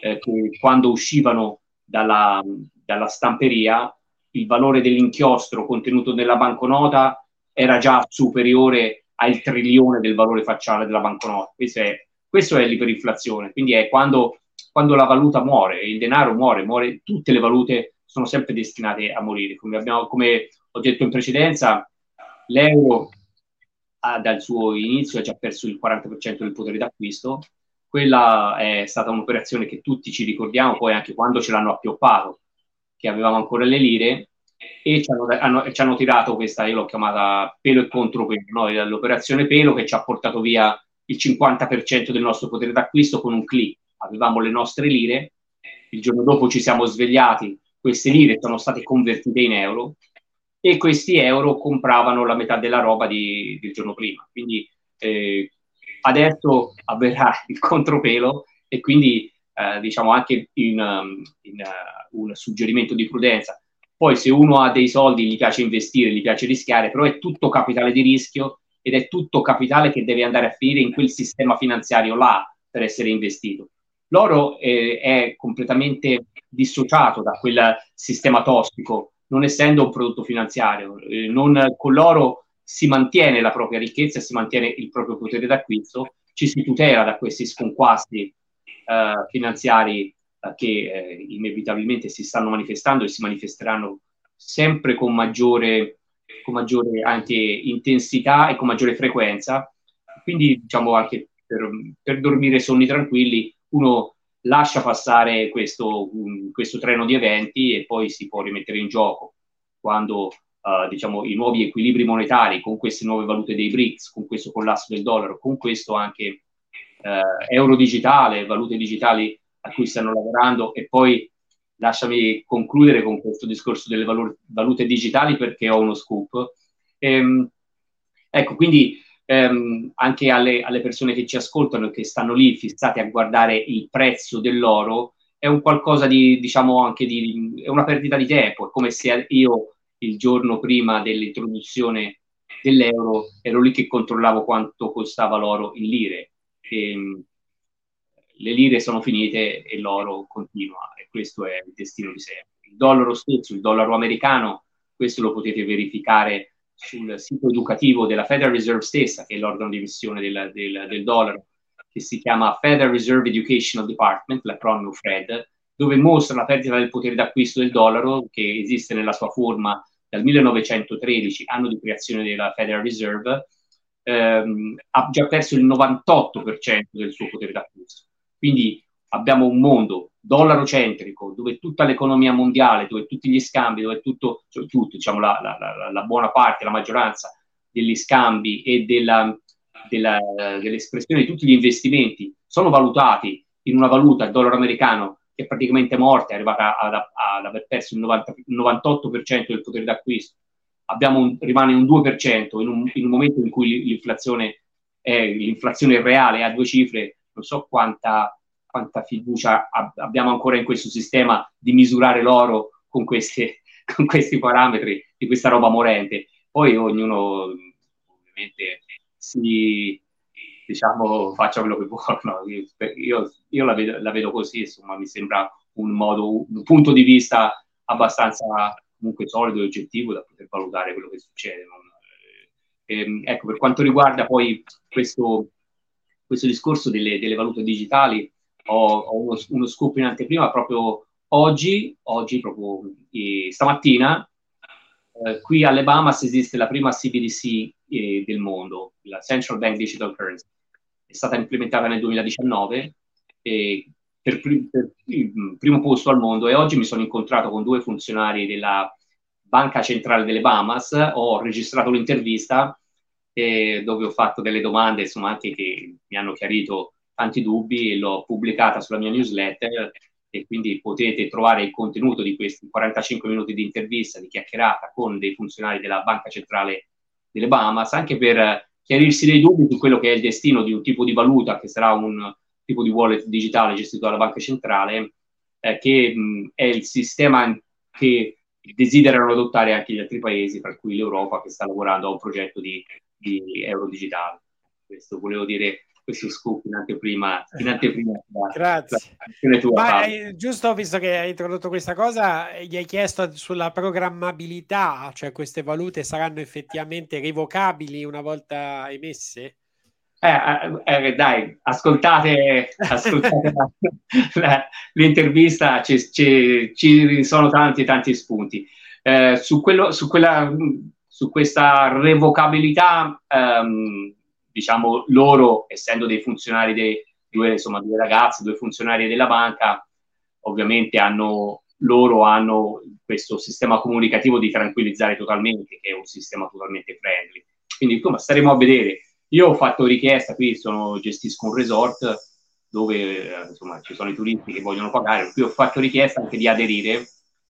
eh, che quando uscivano dalla, dalla stamperia il valore dell'inchiostro contenuto nella banconota era già superiore al trilione del valore facciale della banconota. Questo è, questo è l'iperinflazione, quindi è quando quando la valuta muore, il denaro muore, muore, tutte le valute sono sempre destinate a morire. Come, abbiamo, come ho detto in precedenza, l'euro ha, dal suo inizio ha già perso il 40% del potere d'acquisto. Quella è stata un'operazione che tutti ci ricordiamo, poi anche quando ce l'hanno appioppato, che avevamo ancora le lire, e ci hanno, hanno, ci hanno tirato questa, io l'ho chiamata pelo e contropelo, no? l'operazione pelo che ci ha portato via il 50% del nostro potere d'acquisto con un clic avevamo le nostre lire, il giorno dopo ci siamo svegliati, queste lire sono state convertite in euro e questi euro compravano la metà della roba di, del giorno prima. Quindi eh, adesso avverrà il contropelo e quindi eh, diciamo anche in, um, in uh, un suggerimento di prudenza. Poi se uno ha dei soldi, gli piace investire, gli piace rischiare, però è tutto capitale di rischio ed è tutto capitale che deve andare a finire in quel sistema finanziario là per essere investito. L'oro eh, è completamente dissociato da quel sistema tossico, non essendo un prodotto finanziario. Eh, non, con l'oro si mantiene la propria ricchezza, si mantiene il proprio potere d'acquisto, ci si tutela da questi sconquasti eh, finanziari eh, che eh, inevitabilmente si stanno manifestando e si manifesteranno sempre con maggiore, con maggiore anche intensità e con maggiore frequenza. Quindi, diciamo anche per, per dormire sonni tranquilli, uno lascia passare questo, questo, treno di eventi e poi si può rimettere in gioco quando uh, diciamo, i nuovi equilibri monetari con queste nuove valute dei BRICS, con questo collasso del dollaro, con questo anche uh, euro digitale, valute digitali a cui stanno lavorando e poi lasciami concludere con questo discorso delle valute digitali perché ho uno scoop. Ehm, ecco, quindi ehm, anche alle, alle, persone che ci ascoltano e che stanno lì fissate a guardare il prezzo dell'oro, è un qualcosa di, diciamo, anche di, è una perdita di tempo, è come se io il giorno prima dell'introduzione dell'euro ero lì che controllavo quanto costava l'oro in lire. E, ehm, le lire sono finite e l'oro continua e questo è il destino di sempre. Il dollaro stesso, il dollaro americano, questo lo potete verificare sul sito educativo della Federal Reserve stessa, che è l'organo di emissione del, del, del dollaro, che si chiama Federal Reserve Educational Department, l'acronimo FRED, dove mostra la perdita del potere d'acquisto del dollaro, che esiste nella sua forma dal 1913, anno di creazione della Federal Reserve, ehm, ha già perso il 98% del suo potere d'acquisto. Quindi abbiamo un mondo dollaro-centrico, dove tutta l'economia mondiale, dove tutti gli scambi, dove tutto, cioè tutto, diciamo la, la, la, buona parte, la maggioranza degli scambi e della, della, dell'espressione di tutti gli investimenti sono valutati in una valuta, il dollaro americano, che è praticamente morta, è arrivata ad, ad aver perso il, 90, il 98% del potere d'acquisto. Un, rimane un 2% in un, in un momento in cui l'inflazione, è, l'inflazione reale è a due cifre, non so quanta, quanta fiducia abbiamo ancora in questo sistema di misurare l'oro con, queste, con questi parametri, di questa roba morente. Poi ognuno ovviamente si, diciamo, faccia quello che vuole. No? Io, io la, vedo, la, vedo, così, insomma, mi sembra un modo, un punto di vista abbastanza comunque solido e oggettivo da poter valutare quello che succede. Non, eh, ehm, ecco, per quanto riguarda poi questo, questo discorso delle, delle valute digitali, ho, ho uno, uno, scoop in anteprima proprio oggi, oggi proprio eh, stamattina, eh, qui alle Bahamas esiste la prima CBDC eh, del mondo, la Central Bank Digital Currency. È stata implementata nel 2019 e per, per il primo posto al mondo e oggi mi sono incontrato con due funzionari della Banca Centrale delle Bahamas, ho registrato l'intervista dove ho fatto delle domande, insomma, anche che mi hanno chiarito tanti dubbi e l'ho pubblicata sulla mia newsletter e quindi potete trovare il contenuto di questi 45 minuti di intervista, di chiacchierata con dei funzionari della Banca Centrale delle Bahamas, anche per chiarirsi dei dubbi su quello che è il destino di un tipo di valuta che sarà un tipo di wallet digitale gestito dalla Banca Centrale, eh, che mh, è il sistema che desiderano adottare anche gli altri paesi, tra cui l'Europa, che sta lavorando a un progetto di di euro digitale. Questo volevo dire questo scoop in anteprima. In anteprima Grazie. Tua, Ma eh, giusto, visto che hai introdotto questa cosa, gli hai chiesto sulla programmabilità, cioè queste valute saranno effettivamente revocabili una volta emesse? Eh, eh, eh dai, ascoltate, ascoltate la, la, l'intervista, ci, ci, ci, sono tanti tanti spunti. Eh, su, quello, su quella su questa revocabilità, ehm, diciamo, loro, essendo dei funzionari, dei due, insomma, due ragazzi, due funzionari della banca, ovviamente hanno, loro hanno questo sistema comunicativo di tranquillizzare totalmente, che è un sistema totalmente friendly. Quindi, insomma, staremo a vedere. Io ho fatto richiesta, qui sono, gestisco un resort dove eh, insomma, ci sono i turisti che vogliono pagare, qui ho fatto richiesta anche di aderire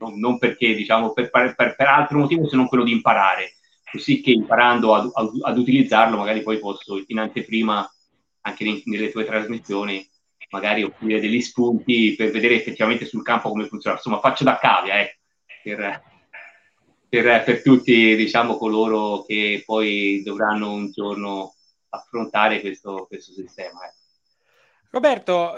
non, non perché, diciamo, per, per, per, altro motivo se non quello di imparare. Così che imparando ad, ad, ad utilizzarlo, magari poi posso in anteprima, anche in, nelle tue trasmissioni, magari offrire degli spunti per vedere effettivamente sul campo come funziona. Insomma, faccio da cavia, eh, per, per, per tutti diciamo, coloro che poi dovranno un giorno affrontare questo, questo sistema. Eh. Roberto,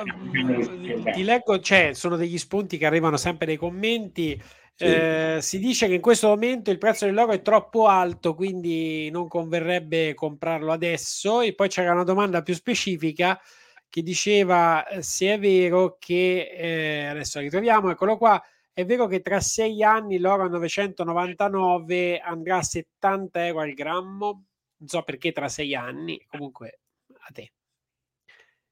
ti leggo, cioè, sono degli spunti che arrivano sempre nei commenti. Sì. Eh, si dice che in questo momento il prezzo dell'oro è troppo alto, quindi non converrebbe comprarlo adesso. E poi c'era una domanda più specifica che diceva eh, se è vero che eh, adesso ritroviamo, eccolo qua. È vero che tra sei anni l'oro a 999 andrà a 70 euro al grammo? Non so perché tra sei anni, comunque a te.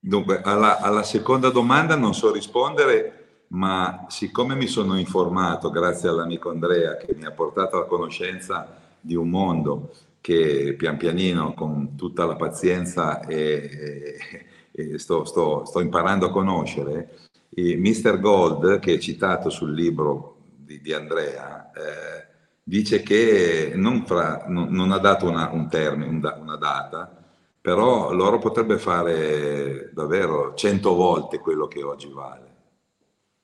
Dunque, alla, alla, seconda domanda non so rispondere, ma siccome mi sono informato, grazie all'amico Andrea che mi ha portato a conoscenza di un mondo che pian pianino, con tutta la pazienza, e, e, sto, sto, sto, imparando a conoscere, Mr. Gold, che è citato sul libro di, di Andrea, eh, dice che non, fra, non, non, ha dato una, un termine, una data, però l'oro potrebbe fare davvero cento volte quello che oggi vale.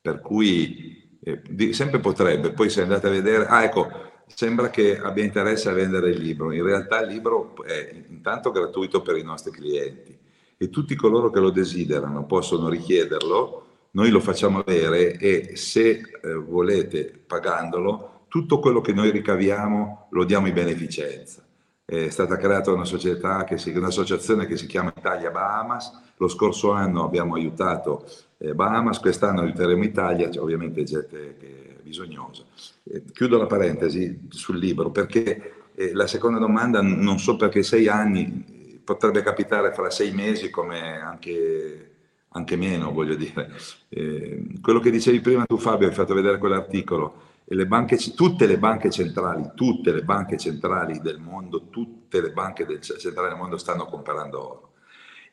Per cui eh, sempre potrebbe, poi se andate a vedere, ah ecco, sembra che abbia interesse a vendere il libro, in realtà il libro è intanto gratuito per i nostri clienti e tutti coloro che lo desiderano possono richiederlo, noi lo facciamo avere e se eh, volete pagandolo, tutto quello che noi ricaviamo lo diamo in beneficenza è stata creata una società, che si, un'associazione che si chiama Italia Bahamas. Lo scorso anno abbiamo aiutato eh, Bahamas, quest'anno aiuteremo Italia, cioè, ovviamente gente che è bisognosa. Eh, chiudo la parentesi sul libro perché eh, la seconda domanda non so perché sei anni potrebbe capitare fra sei mesi come anche, anche meno, voglio dire. Eh, quello che dicevi prima tu Fabio, hai fatto vedere quell'articolo le banche, tutte le banche centrali, tutte le banche centrali del mondo, tutte le banche del, centrali del mondo stanno comprando oro.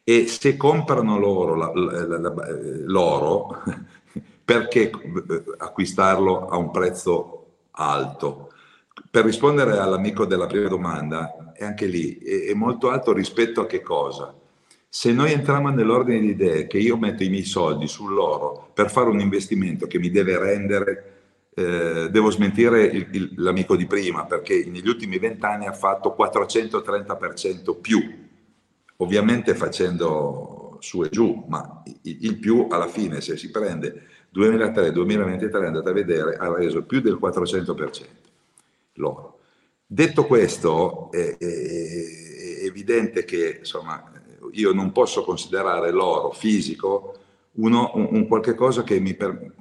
E se comprano l'oro, la, la, la, l'oro perché acquistarlo a un prezzo alto? Per rispondere all'amico della prima domanda, è anche lì, è, è molto alto rispetto a che cosa? Se noi entriamo nell'ordine di idee che io metto i miei soldi sull'oro per fare un investimento che mi deve rendere eh, devo smentire il, il, l'amico di prima perché negli ultimi vent'anni ha fatto 430% più, ovviamente facendo su e giù, ma il, più alla fine se si prende 2003-2023 andate a vedere ha reso più del 400% l'oro. Detto questo, è, è, è evidente che insomma, io non posso considerare l'oro fisico uno, un, un qualche cosa che mi per,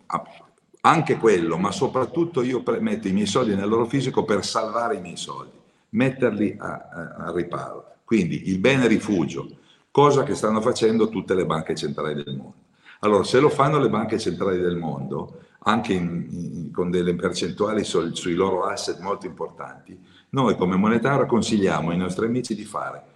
anche quello, ma soprattutto io metto i miei soldi nel loro fisico per salvare i miei soldi, metterli a, a, a riparo. Quindi il bene rifugio, cosa che stanno facendo tutte le banche centrali del mondo. Allora, se lo fanno le banche centrali del mondo, anche in, in, con delle percentuali sul, sui loro asset molto importanti, noi come monetario consigliamo ai nostri amici di fare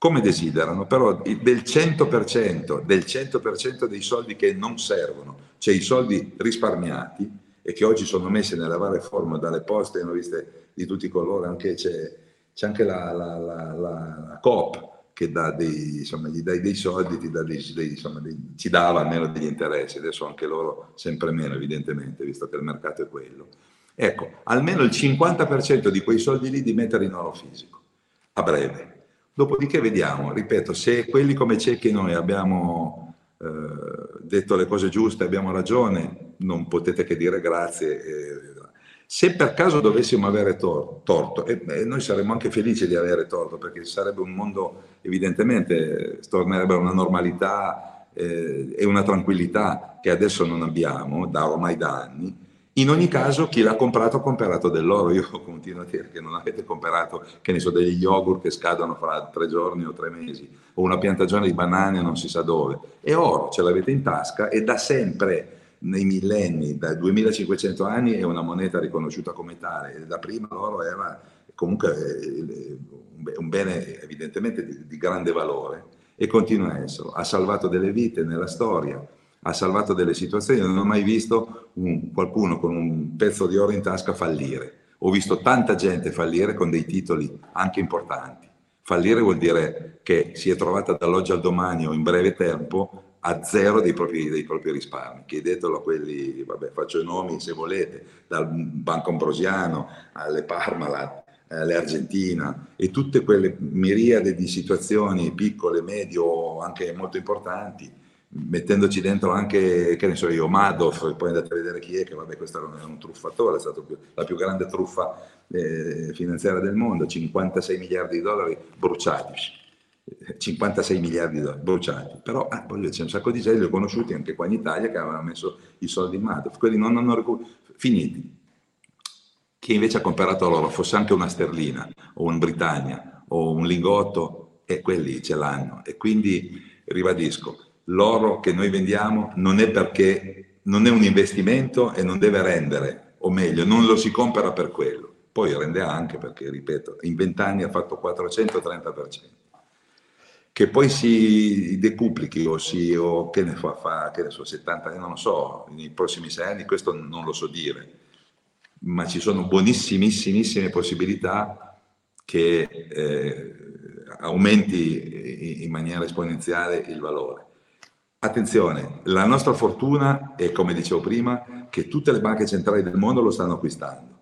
come desiderano, però del 100%, del 100% dei soldi che non servono, cioè i soldi risparmiati e che oggi sono messi nelle varie forme dalle poste, hanno viste di tutti i colori, anche c'è, c'è anche la, la, la, la, Coop che dà dei, insomma, gli dai dei soldi, ti dà dei, dei, insomma, dei, ci dava almeno degli interessi, adesso anche loro sempre meno evidentemente, visto che il mercato è quello. Ecco, almeno il 50% di quei soldi lì di mettere in oro fisico, a breve Dopodiché vediamo, ripeto, se quelli come ciechi noi abbiamo eh, detto le cose giuste, abbiamo ragione, non potete che dire grazie. Eh, se per caso dovessimo avere tor- torto, e eh, noi saremmo anche felici di avere torto, perché sarebbe un mondo, evidentemente, tornerebbe a una normalità eh, e una tranquillità che adesso non abbiamo da ormai da anni in ogni caso, chi l'ha comprato ha comprato dell'oro. Io continuo a dire che non avete comprato, che ne so, degli yogurt che scadono fra tre giorni o tre mesi, o una piantagione di banane non si sa dove. È oro, ce l'avete in tasca e da sempre, nei millenni, da 2500 anni, è una moneta riconosciuta come tale. Da prima l'oro era comunque eh, un bene evidentemente di, di grande valore e continua a esserlo. Ha salvato delle vite nella storia ha salvato delle situazioni, non ho mai visto un, qualcuno con un pezzo di oro in tasca fallire. Ho visto tanta gente fallire con dei titoli anche importanti. Fallire vuol dire che si è trovata dall'oggi al domani o in breve tempo a zero dei propri, dei propri risparmi. Chiedetelo a quelli, vabbè, faccio i nomi se volete, dal Banco Ambrosiano alle Parmalat, alle Argentina e tutte quelle miriade di situazioni piccole, medie o anche molto importanti mettendoci dentro anche, che ne so io, Madoff, poi andate a vedere chi è, che vabbè questo era un truffatore, è stata la più grande truffa eh, finanziaria del mondo, 56 miliardi di dollari bruciati, 56 miliardi di dollari bruciati, però eh, voglio, c'è un sacco di gente, li ho conosciuti anche qua in Italia che avevano messo i soldi in Madoff, quelli non hanno recuperato, finiti. Chi invece ha comprato l'oro, fosse anche una sterlina o un Britannia o un lingotto, e quelli ce l'hanno. E quindi ribadisco, l'oro che noi vendiamo non è perché non è un investimento e non deve rendere, o meglio, non lo si compra per quello. Poi rende anche perché, ripeto, in vent'anni ha fatto 430%. Che poi si decuplichi o, si, o che ne fa, fa, che ne so, 70 anni, non lo so, nei prossimi sei anni questo non lo so dire, ma ci sono buonissimissime possibilità che eh, aumenti in maniera esponenziale il valore. Attenzione, la nostra fortuna è, come dicevo prima, che tutte le banche centrali del mondo lo stanno acquistando.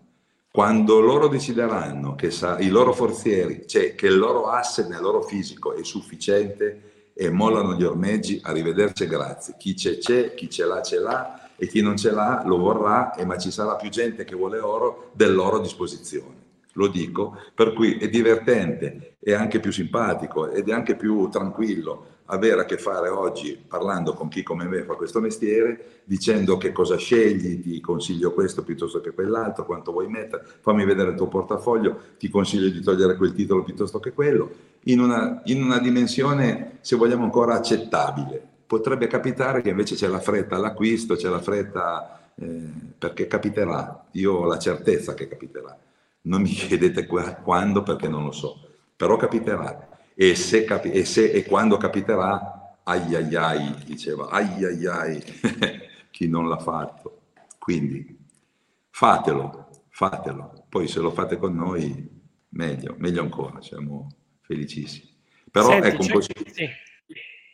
Quando loro decideranno che sa, i loro forzieri, cioè che il loro asset nel loro fisico è sufficiente e mollano gli ormeggi, arrivederci e grazie. Chi c'è c'è, chi ce l'ha ce l'ha e chi non ce l'ha lo vorrà, ma ci sarà più gente che vuole oro dell'oro a disposizione. Lo dico, per cui è divertente, è anche più simpatico ed è anche più tranquillo avere a che fare oggi parlando con chi come me fa questo mestiere, dicendo che cosa scegli, ti consiglio questo piuttosto che quell'altro, quanto vuoi mettere, fammi vedere il tuo portafoglio, ti consiglio di togliere quel titolo piuttosto che quello, in una, in una dimensione, se vogliamo ancora, accettabile. Potrebbe capitare che invece c'è la fretta all'acquisto, c'è la fretta eh, perché capiterà, io ho la certezza che capiterà. Non mi chiedete quando perché non lo so, però capiterà e, se capi- e, se, e quando capiterà, ai ai ai, diceva, ai ai ai, chi non l'ha fatto. Quindi fatelo, fatelo. Poi se lo fate con noi, meglio, meglio ancora, siamo felicissimi. Però Senti, ecco un po'... Sì.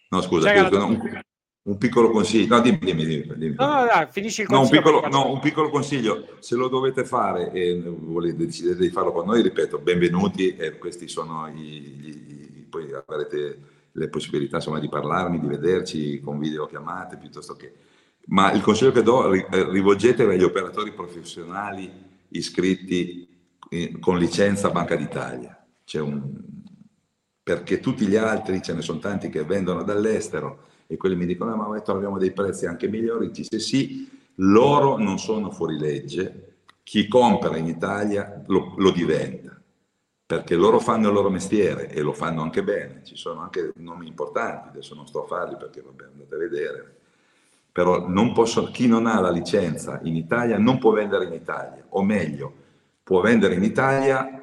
No, scusa, scusa, un, un, piccolo consiglio. No, dimmi, dimmi, dimmi. dimmi. No, no, no, finisci il No un, consiglio. piccolo, no, un piccolo consiglio, se lo dovete fare e volete decidere di farlo con noi, ripeto, benvenuti e questi sono i, gli, poi avrete le possibilità insomma, di parlarmi, di vederci con videochiamate piuttosto che... Ma il consiglio che do, eh, rivolgetevi agli operatori professionali iscritti con licenza Banca d'Italia. Un... Perché tutti gli altri, ce ne sono tanti che vendono dall'estero e quelli mi dicono, ah, ma troviamo dei prezzi anche migliori. Dice sì, loro non sono fuori legge, chi compra in Italia lo, lo diventa perché loro fanno il loro mestiere e lo fanno anche bene, ci sono anche nomi importanti, adesso non sto a farli perché vabbè, andate a vedere, però non posso, chi non ha la licenza in Italia non può vendere in Italia, o meglio, può vendere in Italia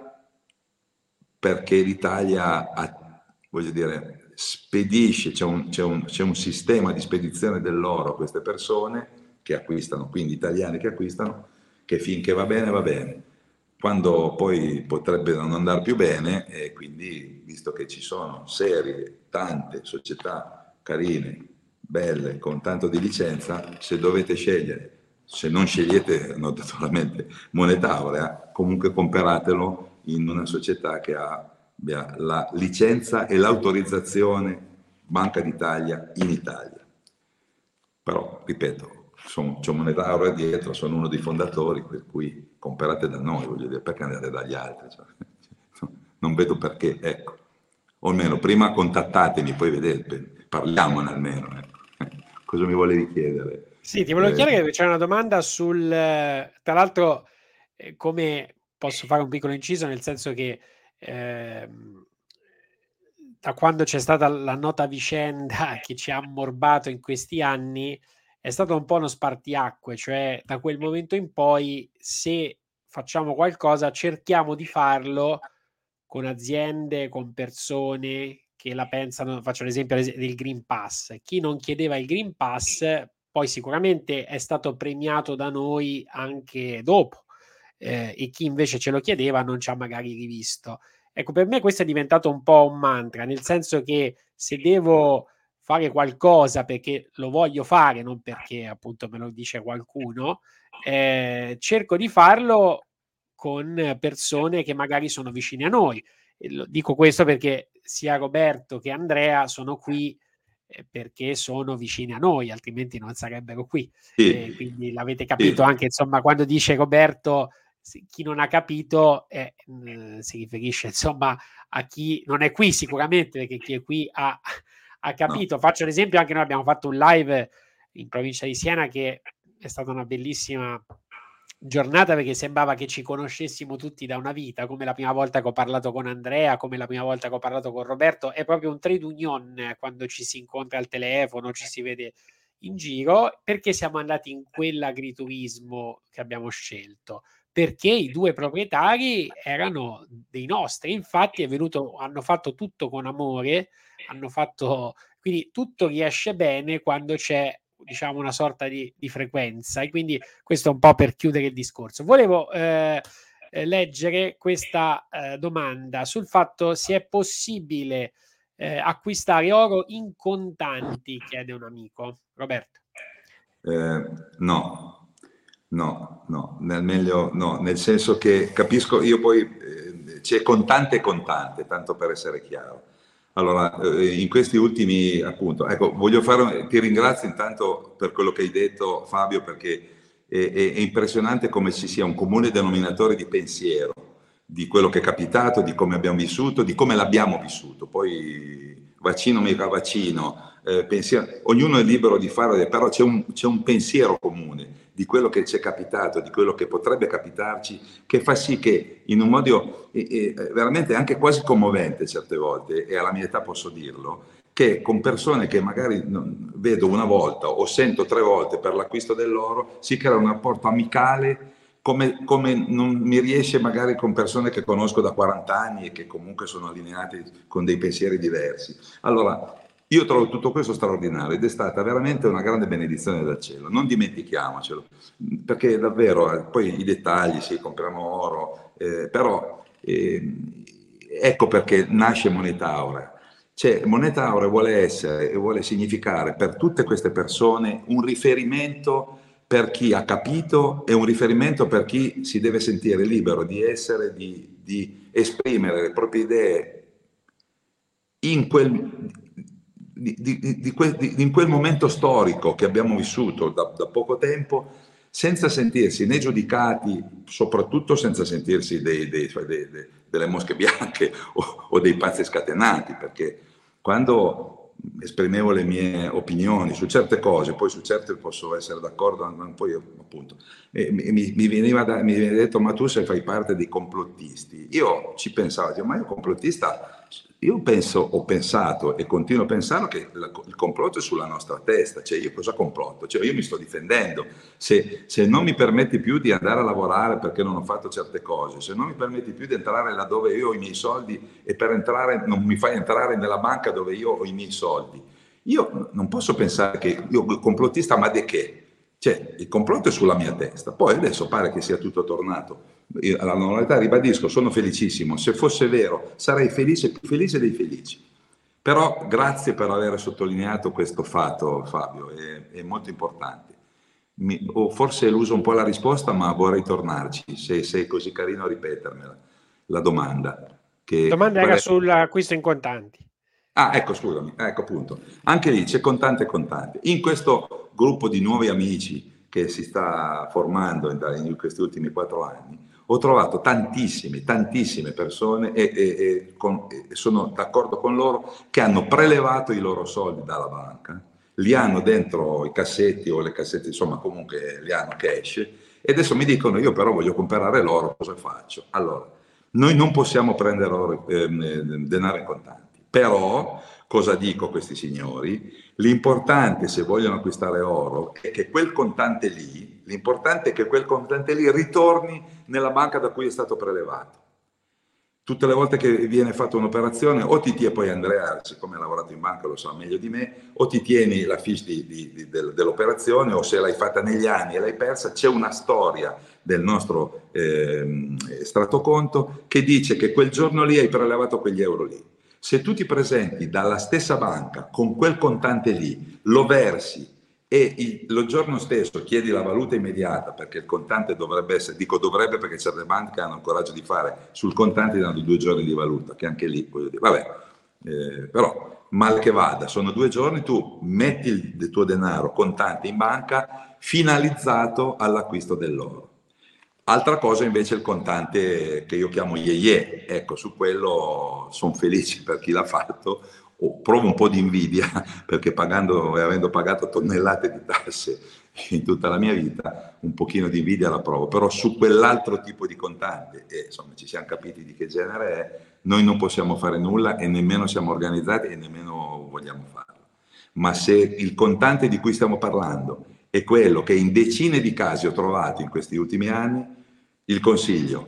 perché l'Italia, ha, voglio dire, spedisce, c'è un, c'è, un, c'è un sistema di spedizione dell'oro a queste persone che acquistano, quindi italiani che acquistano, che finché va bene va bene. Quando poi potrebbe non andare più bene e quindi visto che ci sono serie, tante società carine, belle, con tanto di licenza, se dovete scegliere, se non scegliete naturalmente moneta aurea, comunque comperatelo in una società che abbia la licenza e l'autorizzazione Banca d'Italia in Italia. Però, ripeto, sono, c'è moneta aurea dietro, sono uno dei fondatori, per cui comprate da noi, voglio dire, perché andate dagli altri? Cioè, non vedo perché, ecco. O almeno prima contattatemi, poi vedete, parliamone almeno. Ecco. Cosa mi volevi chiedere? Sì, ti volevo eh, chiedere che c'è una domanda sul... Tra l'altro, eh, come posso fare un piccolo inciso, nel senso che... Eh, da quando c'è stata la nota vicenda che ci ha ammorbato in questi anni, è stato un po' uno spartiacque, cioè da quel momento in poi se facciamo qualcosa cerchiamo di farlo con aziende, con persone che la pensano, faccio l'esempio del Green Pass. Chi non chiedeva il Green Pass poi sicuramente è stato premiato da noi anche dopo eh, e chi invece ce lo chiedeva non ci ha magari rivisto. Ecco, per me questo è diventato un po' un mantra, nel senso che se devo fare qualcosa perché lo voglio fare, non perché appunto me lo dice qualcuno, eh, cerco di farlo con persone che magari sono vicine a noi. Dico questo perché sia Roberto che Andrea sono qui eh, perché sono vicini a noi, altrimenti non sarebbero qui. Sì. Eh, quindi l'avete capito Sì. anche, insomma, quando dice Roberto, chi non ha capito eh, mh, si riferisce, insomma, a chi non è qui sicuramente, perché chi è qui ha, ha capito. Faccio l'esempio, anche noi abbiamo fatto un live in provincia di Siena che è stata una bellissima giornata perché sembrava che ci conoscessimo tutti da una vita, come la prima volta che ho parlato con Andrea, come la prima volta che ho parlato con Roberto, è proprio un trade union eh, quando ci si incontra al telefono, ci si vede in giro, perché siamo andati in quell'agriturismo che abbiamo scelto? Perché i due proprietari erano dei nostri, infatti è venuto, hanno fatto tutto con amore, hanno fatto, quindi tutto riesce bene quando c'è diciamo una sorta di, di, frequenza e quindi questo è un po' per chiudere il discorso. Volevo eh, leggere questa eh, domanda sul fatto se è possibile eh, acquistare oro in contanti, chiede un amico. Roberto. Eh, no, no, no, nel meglio no, nel senso che capisco, io poi eh, c'è contante e contante, tanto per essere chiaro allora, eh, in questi ultimi, appunto, ecco, voglio fare, ti ringrazio intanto per quello che hai detto Fabio, perché è, è, è impressionante come ci sia un comune denominatore di pensiero, di quello che è capitato, di come abbiamo vissuto, di come l'abbiamo vissuto. Poi vaccino, mica vaccino, eh, pensiero, ognuno è libero di fare, però c'è un, c'è un pensiero comune di quello che ci è capitato, di quello che potrebbe capitarci, che fa sì che in un modo eh, eh, veramente anche quasi commovente certe volte, e alla mia età posso dirlo, che con persone che magari vedo una volta o sento tre volte per l'acquisto dell'oro, si crea un rapporto amicale come, come, non mi riesce magari con persone che conosco da 40 anni e che comunque sono allineati con dei pensieri diversi. Allora, io trovo tutto questo straordinario ed è stata veramente una grande benedizione dal cielo, non dimentichiamocelo, perché davvero, eh, poi i dettagli, sì, compriamo oro, eh, però eh, ecco perché nasce Moneta Aurea. Cioè, Moneta Aurea vuole essere e vuole significare per tutte queste persone un riferimento per chi ha capito e un riferimento per chi si deve sentire libero di essere, di, di esprimere le proprie idee in quel, di, di, di, que, in quel momento storico che abbiamo vissuto da, da, poco tempo, senza sentirsi né giudicati, soprattutto senza sentirsi dei, dei, dei, delle mosche bianche o, o dei pazzi scatenati, perché quando esprimevo le mie opinioni su certe cose, poi su certe posso essere d'accordo, poi appunto mi, mi, veniva da, mi viene detto ma tu se fai parte dei complottisti, io ci pensavo, ma io complottista io penso, ho pensato e continuo a pensare che il complotto è sulla nostra testa, cioè io cosa complotto? Cioè io mi sto difendendo, se, se, non mi permetti più di andare a lavorare perché non ho fatto certe cose, se non mi permetti più di entrare laddove io ho i miei soldi e per entrare non mi fai entrare nella banca dove io ho i miei soldi, io non posso pensare che io complottista, ma di che? Cioè, il complotto è sulla mia testa. Poi adesso pare che sia tutto tornato alla normalità. Ribadisco, sono felicissimo. Se fosse vero, sarei felice, più felice dei felici. Però grazie per aver sottolineato questo fatto, Fabio, è, è molto importante. Mi, o forse eluso un po' la risposta, ma vorrei tornarci, se sei così carino a ripetermela, la domanda. La domanda era sull'acquisto in contanti. Ah, ecco, scusami, ecco appunto. Anche lì c'è contante e contante. In questo gruppo di nuovi amici che si sta formando in, questi ultimi quattro anni, ho trovato tantissime, tantissime persone e, e, e, con, e, sono d'accordo con loro che hanno prelevato i loro soldi dalla banca, li hanno dentro i cassetti o le cassette, insomma comunque li hanno cash e adesso mi dicono io però voglio comprare l'oro, cosa faccio? Allora, noi non possiamo prendere oro, eh, denaro in contanti, però Cosa dico a questi signori? L'importante se vogliono acquistare oro è che quel contante lì, l'importante è che quel contante lì ritorni nella banca da cui è stato prelevato. Tutte le volte che viene fatta un'operazione, o ti tieni, poi Andrea, siccome ha lavorato in banca lo sa meglio di me, o ti tieni la fiche di, di, di, dell'operazione, o se l'hai fatta negli anni e l'hai persa, c'è una storia del nostro eh, stratoconto che dice che quel giorno lì hai prelevato quegli euro lì. Se tu ti presenti dalla stessa banca con quel contante lì, lo versi e il, lo giorno stesso chiedi la valuta immediata perché il contante dovrebbe essere, dico dovrebbe perché certe banche hanno il coraggio di fare sul contante danno due giorni di valuta, che anche lì voglio dire, vabbè, eh, però male che vada, sono due giorni, tu metti il, il tuo denaro contante in banca finalizzato all'acquisto dell'oro. Altra cosa invece è il contante che io chiamo ye ye, ecco su quello sono felice per chi l'ha fatto, provo un po' di invidia perché pagando e avendo pagato tonnellate di tasse in tutta la mia vita, un pochino di invidia la provo, però su quell'altro tipo di contante, e insomma ci siamo capiti di che genere è, noi non possiamo fare nulla e nemmeno siamo organizzati e nemmeno vogliamo farlo. Ma se il contante di cui stiamo parlando è quello che in decine di casi ho trovato in questi ultimi anni, il consiglio,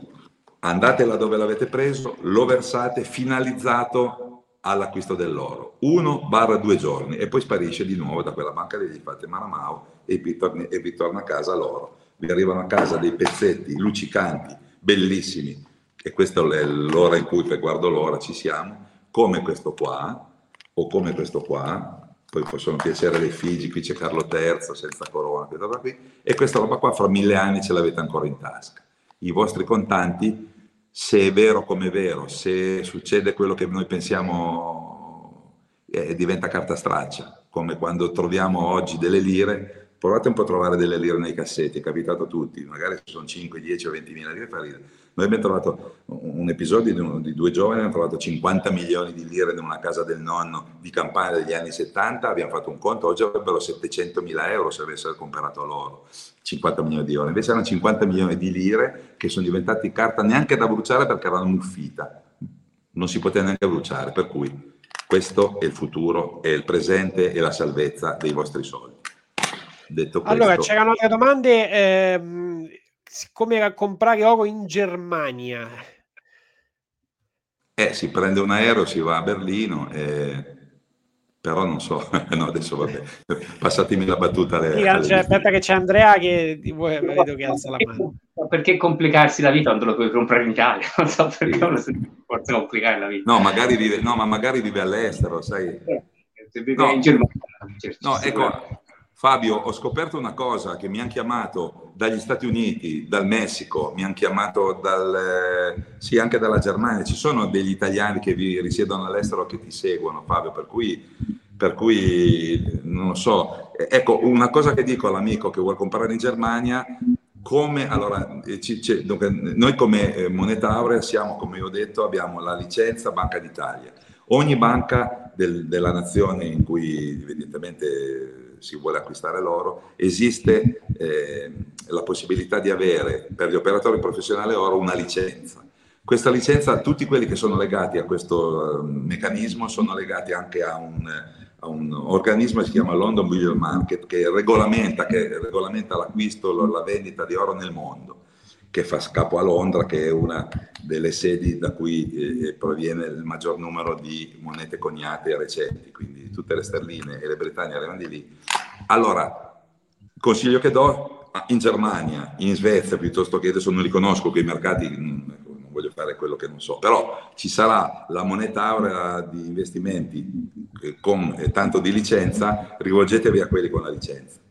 andate là dove l'avete preso, lo versate finalizzato all'acquisto dell'oro, uno barra due giorni e poi sparisce di nuovo da quella banca lì, gli fate maramao e vi, torni, e vi torna a casa l'oro. Vi arrivano a casa dei pezzetti luccicanti, bellissimi, e questo è l'ora in cui per guardo l'ora ci siamo, come questo qua, o come questo qua, poi possono piacere le Figi, qui c'è Carlo III senza corona, qui, e questa roba qua fra mille anni ce l'avete ancora in tasca. I vostri contanti se è vero come è vero, se succede quello che noi pensiamo eh, diventa carta straccia, come quando troviamo oggi delle lire, provate un po' a trovare delle lire nei cassetti, è capitato a tutti, magari sono 5, 10 o 20 mila lire, fa ridere noi abbiamo trovato un episodio di, un, di due giovani, hanno trovato 50 milioni di lire in una casa del nonno di campagna degli anni 70, abbiamo fatto un conto, oggi avrebbero 700 mila euro se avessero comprato loro 50 milioni di euro, invece erano 50 milioni di lire che sono diventati carta neanche da bruciare perché erano muffita, non si poteva neanche bruciare, per cui questo è il futuro, è il presente e la salvezza dei vostri soldi. Detto questo, allora, c'erano altre domande. Ehm come comprare oro in Germania. Eh, si prende un aereo, si va a Berlino, eh, però non so, no, adesso vabbè, passatemi la battuta. Alle, sì, alle aspetta che c'è Andrea che vedo che alza la mano. Perché complicarsi la vita quando lo puoi comprare in Italia? Non so perché uno si forse complicare la vita. No, magari vive, no, ma magari vive all'estero, sai. Eh, se vive no, in Germania. Certo, no, ecco, Fabio, ho scoperto una cosa che mi hanno chiamato dagli Stati Uniti, dal Messico, mi hanno chiamato dal, eh, sì, anche dalla Germania. Ci sono degli italiani che vi risiedono all'estero che ti seguono, Fabio, per cui, per cui non lo so. Ecco, una cosa che dico all'amico che vuole comprare in Germania, come, allora, eh, ci, ci, dunque, noi come eh, Moneta Aurea siamo, come ho detto, abbiamo la licenza Banca d'Italia. Ogni banca del, della nazione in cui evidentemente si vuole acquistare l'oro, esiste eh, la possibilità di avere per gli operatori professionali oro una licenza. Questa licenza, tutti quelli che sono legati a questo uh, meccanismo sono legati anche a un, a un, organismo che si chiama London Bullion Market che regolamenta, che regolamenta l'acquisto, la vendita di oro nel mondo che fa scapo a Londra, che è una delle sedi da cui eh, proviene il maggior numero di monete coniate recenti, quindi tutte le sterline e le Britannie arrivano di lì. Allora, consiglio che do in Germania, in Svezia, piuttosto che adesso non li conosco, quei mercati mm, non voglio fare quello che non so, però ci sarà la moneta aurea di investimenti con tanto di licenza, rivolgetevi a quelli con la licenza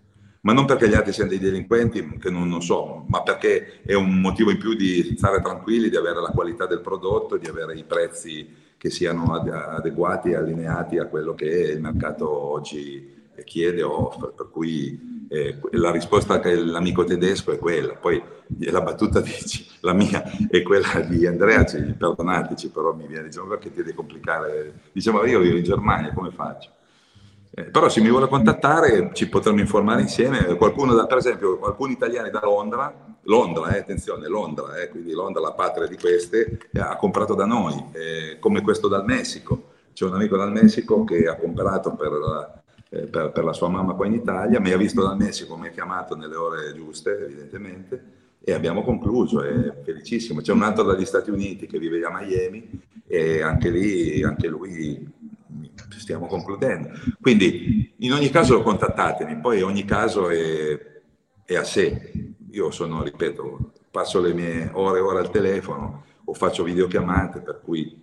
ma non perché gli altri siano dei delinquenti, che non, non, so, ma perché è un motivo in più di stare tranquilli, di avere la qualità del prodotto, di avere i prezzi che siano adeguati e allineati a quello che il mercato oggi chiede o offre. Per cui eh, la risposta che l'amico tedesco è quella. Poi la battuta dici, la mia è quella di Andrea, perdonateci, però mi viene, diciamo, perché ti devi complicare. Diciamo, io vivo in Germania, come faccio? Eh, però se mi vuole contattare ci potremmo informare insieme. Qualcuno, da, per esempio, alcuni italiani da Londra, Londra, eh, attenzione, Londra, eh, quindi Londra la patria di queste, eh, ha comprato da noi, eh, come questo dal Messico. C'è un amico dal Messico che ha comprato per eh, per, per la sua mamma qua in Italia, mi ha visto dal Messico, mi ha chiamato nelle ore giuste, evidentemente, e abbiamo concluso, è felicissimo. C'è un altro dagli Stati Uniti che vive a Miami e anche lì, anche lui stiamo concludendo. Quindi in ogni caso contattatemi, poi ogni caso è, è a sé. Io sono, ripeto, passo le mie ore e ore al telefono o faccio videochiamate, per cui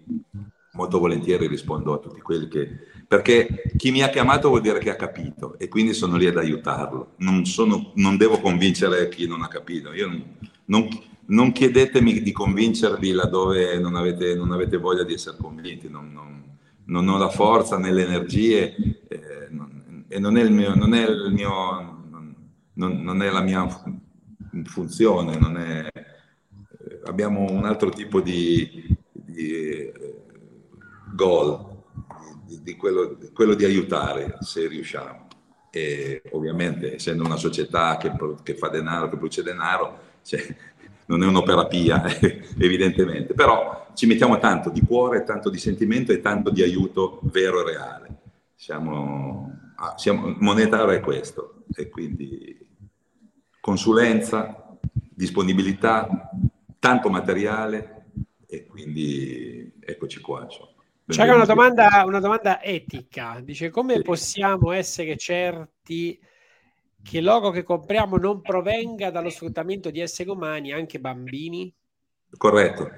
molto volentieri rispondo a tutti quelli che... Perché chi mi ha chiamato vuol dire che ha capito e quindi sono lì ad aiutarlo. Non, sono, non devo convincere chi non ha capito. Io non, non, non chiedetemi di convincervi laddove non avete, non avete, voglia di essere convinti. Non, non ho la forza né le energie eh, non, e non è, il mio, non è mio non, non è la mia funzione, è, eh, abbiamo un altro tipo di, di eh, goal, di, di quello, quello, di aiutare se riusciamo. E ovviamente essendo una società che, che fa denaro, che produce denaro, cioè, non è un'opera pia, evidentemente, però ci mettiamo tanto di cuore, tanto di sentimento e tanto di aiuto vero e reale. Siamo, ah, siamo, monetario è questo e quindi consulenza, disponibilità, tanto materiale e quindi eccoci qua. C'è una domanda, una domanda etica, dice come possiamo essere certi che il logo che compriamo non provenga dallo sfruttamento di esseri umani, anche bambini? Corretto.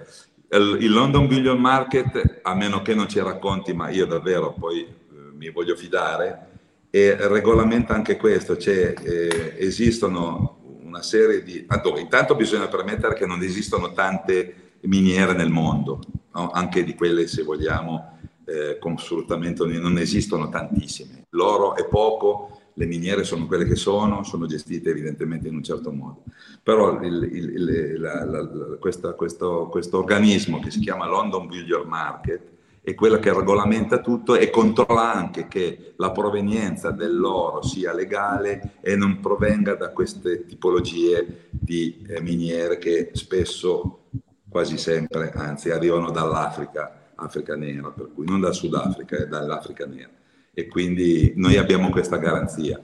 Il London Billion Market, a meno che non ci racconti, ma io davvero poi eh, mi voglio fidare, e regolamenta anche questo, cioè eh, esistono una serie di... Allora, intanto bisogna permettere che non esistono tante miniere nel mondo, no? anche di quelle se vogliamo eh, con sfruttamento non esistono tantissime. L'oro è poco, le miniere sono quelle che sono, sono gestite evidentemente in un certo modo. Però il, il, la, la, la, questa, questo, questo organismo che si chiama London Billiard Market è quella che regolamenta tutto e controlla anche che la provenienza dell'oro sia legale e non provenga da queste tipologie di eh, miniere che spesso, quasi sempre, anzi arrivano dall'Africa, Africa nera, per cui non dal Sudafrica, è dall'Africa nera. E quindi noi abbiamo questa garanzia.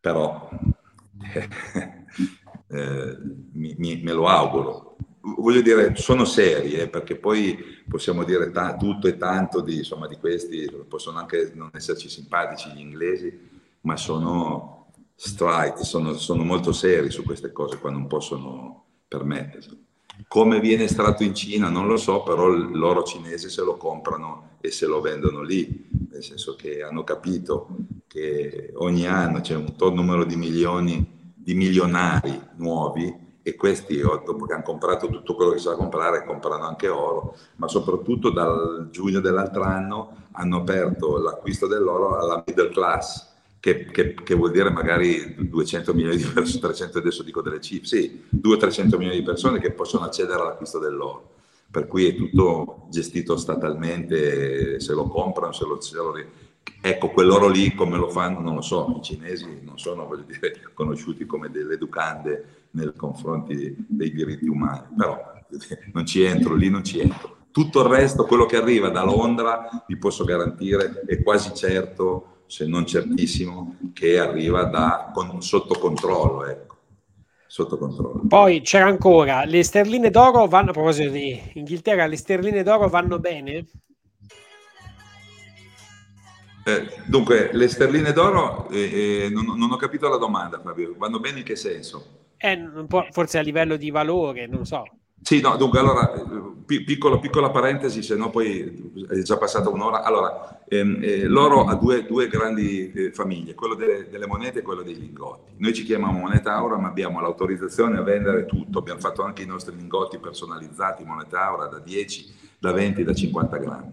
Però eh, mi, mi, me lo auguro, voglio dire, sono serie, perché poi possiamo dire ta- tutto e tanto di, insomma, di questi, possono anche non esserci simpatici gli inglesi, ma sono strike, sono, sono molto seri su queste cose qua, non possono permettersi. Come viene estratto in Cina non lo so, però l'oro cinese se lo comprano e se lo vendono lì, nel senso che hanno capito che ogni anno c'è un numero di milioni di milionari nuovi e questi dopo che hanno comprato tutto quello che si da comprare comprano anche oro, ma soprattutto dal giugno dell'altro anno hanno aperto l'acquisto dell'oro alla middle class, che, che, che vuol dire magari 200 milioni di persone, 300 adesso dico delle cifre, sì, 200-300 milioni di persone che possono accedere all'acquisto dell'oro. Per cui è tutto gestito statalmente, se lo comprano, se lo, se lo Ecco, quell'oro lì come lo fanno non lo so, i cinesi non sono dire, conosciuti come delle educande nei confronti dei diritti umani, però non ci entro, lì non ci entro. Tutto il resto, quello che arriva da Londra, vi posso garantire, è quasi certo, se non certissimo, che arriva da, con, sotto controllo. Ecco. Sotto controllo. Poi c'è ancora, le sterline d'oro vanno, a proposito di Inghilterra, le sterline d'oro vanno bene? Eh, dunque, le sterline d'oro, eh, eh, non, non, ho capito la domanda, Fabio, vanno bene in che senso? Eh, forse a livello di valore, non so. Sì, no, dunque, allora, piccolo, piccola parentesi, se no poi è già passata un'ora. Allora, ehm, eh, l'oro ha due, due grandi eh, famiglie, quello delle, delle, monete e quello dei lingotti. Noi ci chiamiamo moneta aura, ma abbiamo l'autorizzazione a vendere tutto. Abbiamo fatto anche i nostri lingotti personalizzati, moneta aura da 10, da 20, da 50 grammi.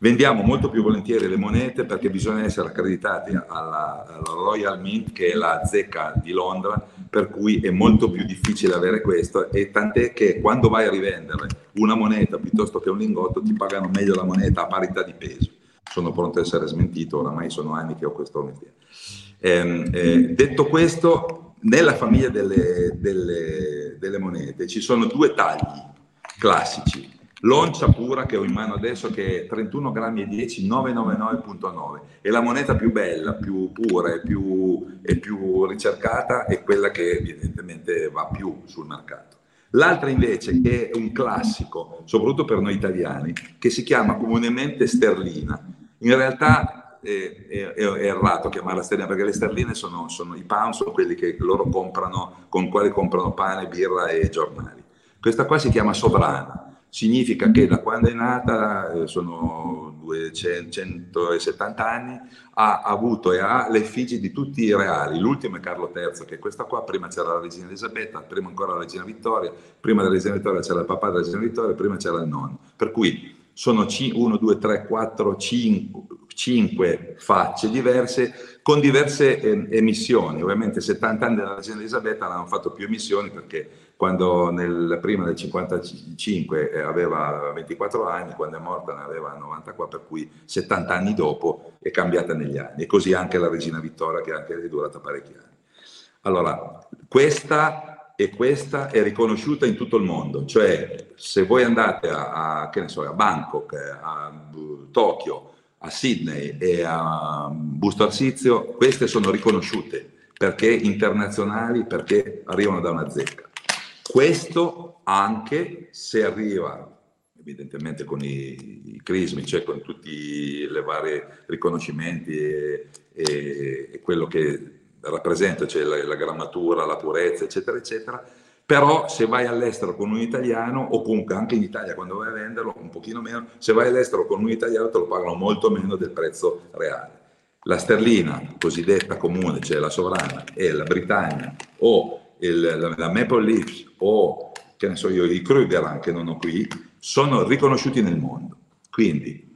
Vendiamo molto più volentieri le monete perché bisogna essere accreditati alla, alla, Royal Mint, che è la zecca di Londra, per cui è molto più difficile avere questo e tant'è che quando vai a rivendere una moneta piuttosto che un lingotto ti pagano meglio la moneta a parità di peso. Sono pronto a essere smentito, oramai sono anni che ho questo mestiere. Eh, eh, detto questo, nella famiglia delle, delle, delle monete ci sono due tagli classici L'oncia pura che ho in mano adesso che è 31 grammi e 10, 999.9. E la moneta più bella, più pura e più, e più ricercata è quella che evidentemente va più sul mercato. L'altra invece che è un classico, soprattutto per noi italiani, che si chiama comunemente sterlina. In realtà è, è, è errato chiamarla sterlina perché le sterline sono, sono i pound, sono quelli che loro comprano, con quali comprano pane, birra e giornali. Questa qua si chiama sovrana significa che da quando è nata, eh, sono 270 anni, ha avuto e ha le effigie di tutti i reali. L'ultimo è Carlo III, che è questa qua, prima c'era la regina Elisabetta, prima ancora la regina Vittoria, prima della regina Vittoria c'era il papà della regina Vittoria, prima c'era il nonno. Per cui sono 1, 2, 3, 4, 5, facce diverse con diverse eh, emissioni. Ovviamente 70 anni della regina Elisabetta non hanno fatto più emissioni perché quando nel, prima del 55 eh, aveva 24 anni, quando è morta ne aveva 94, per cui 70 anni dopo è cambiata negli anni. E così anche la regina Vittoria che anche è durata parecchi anni. Allora, questa e questa è riconosciuta in tutto il mondo, cioè se voi andate a, a, so, a Bangkok, a Tokyo, a Sydney e a Busto Arsizio, queste sono riconosciute perché internazionali, perché arrivano da una zecca. Questo anche se arriva evidentemente con i, i crismi, cioè con tutti i vari riconoscimenti e, e, e quello che rappresenta, cioè la, la, grammatura, la purezza, eccetera, eccetera. Però se vai all'estero con un italiano, o comunque anche in Italia quando vai a venderlo, un pochino meno, se vai all'estero con un italiano te lo pagano molto meno del prezzo reale. La sterlina cosiddetta comune, cioè la sovrana, e la Britannia, o il, la, Maple Leafs, o che ne so io, i Kruger che non ho qui, sono riconosciuti nel mondo. Quindi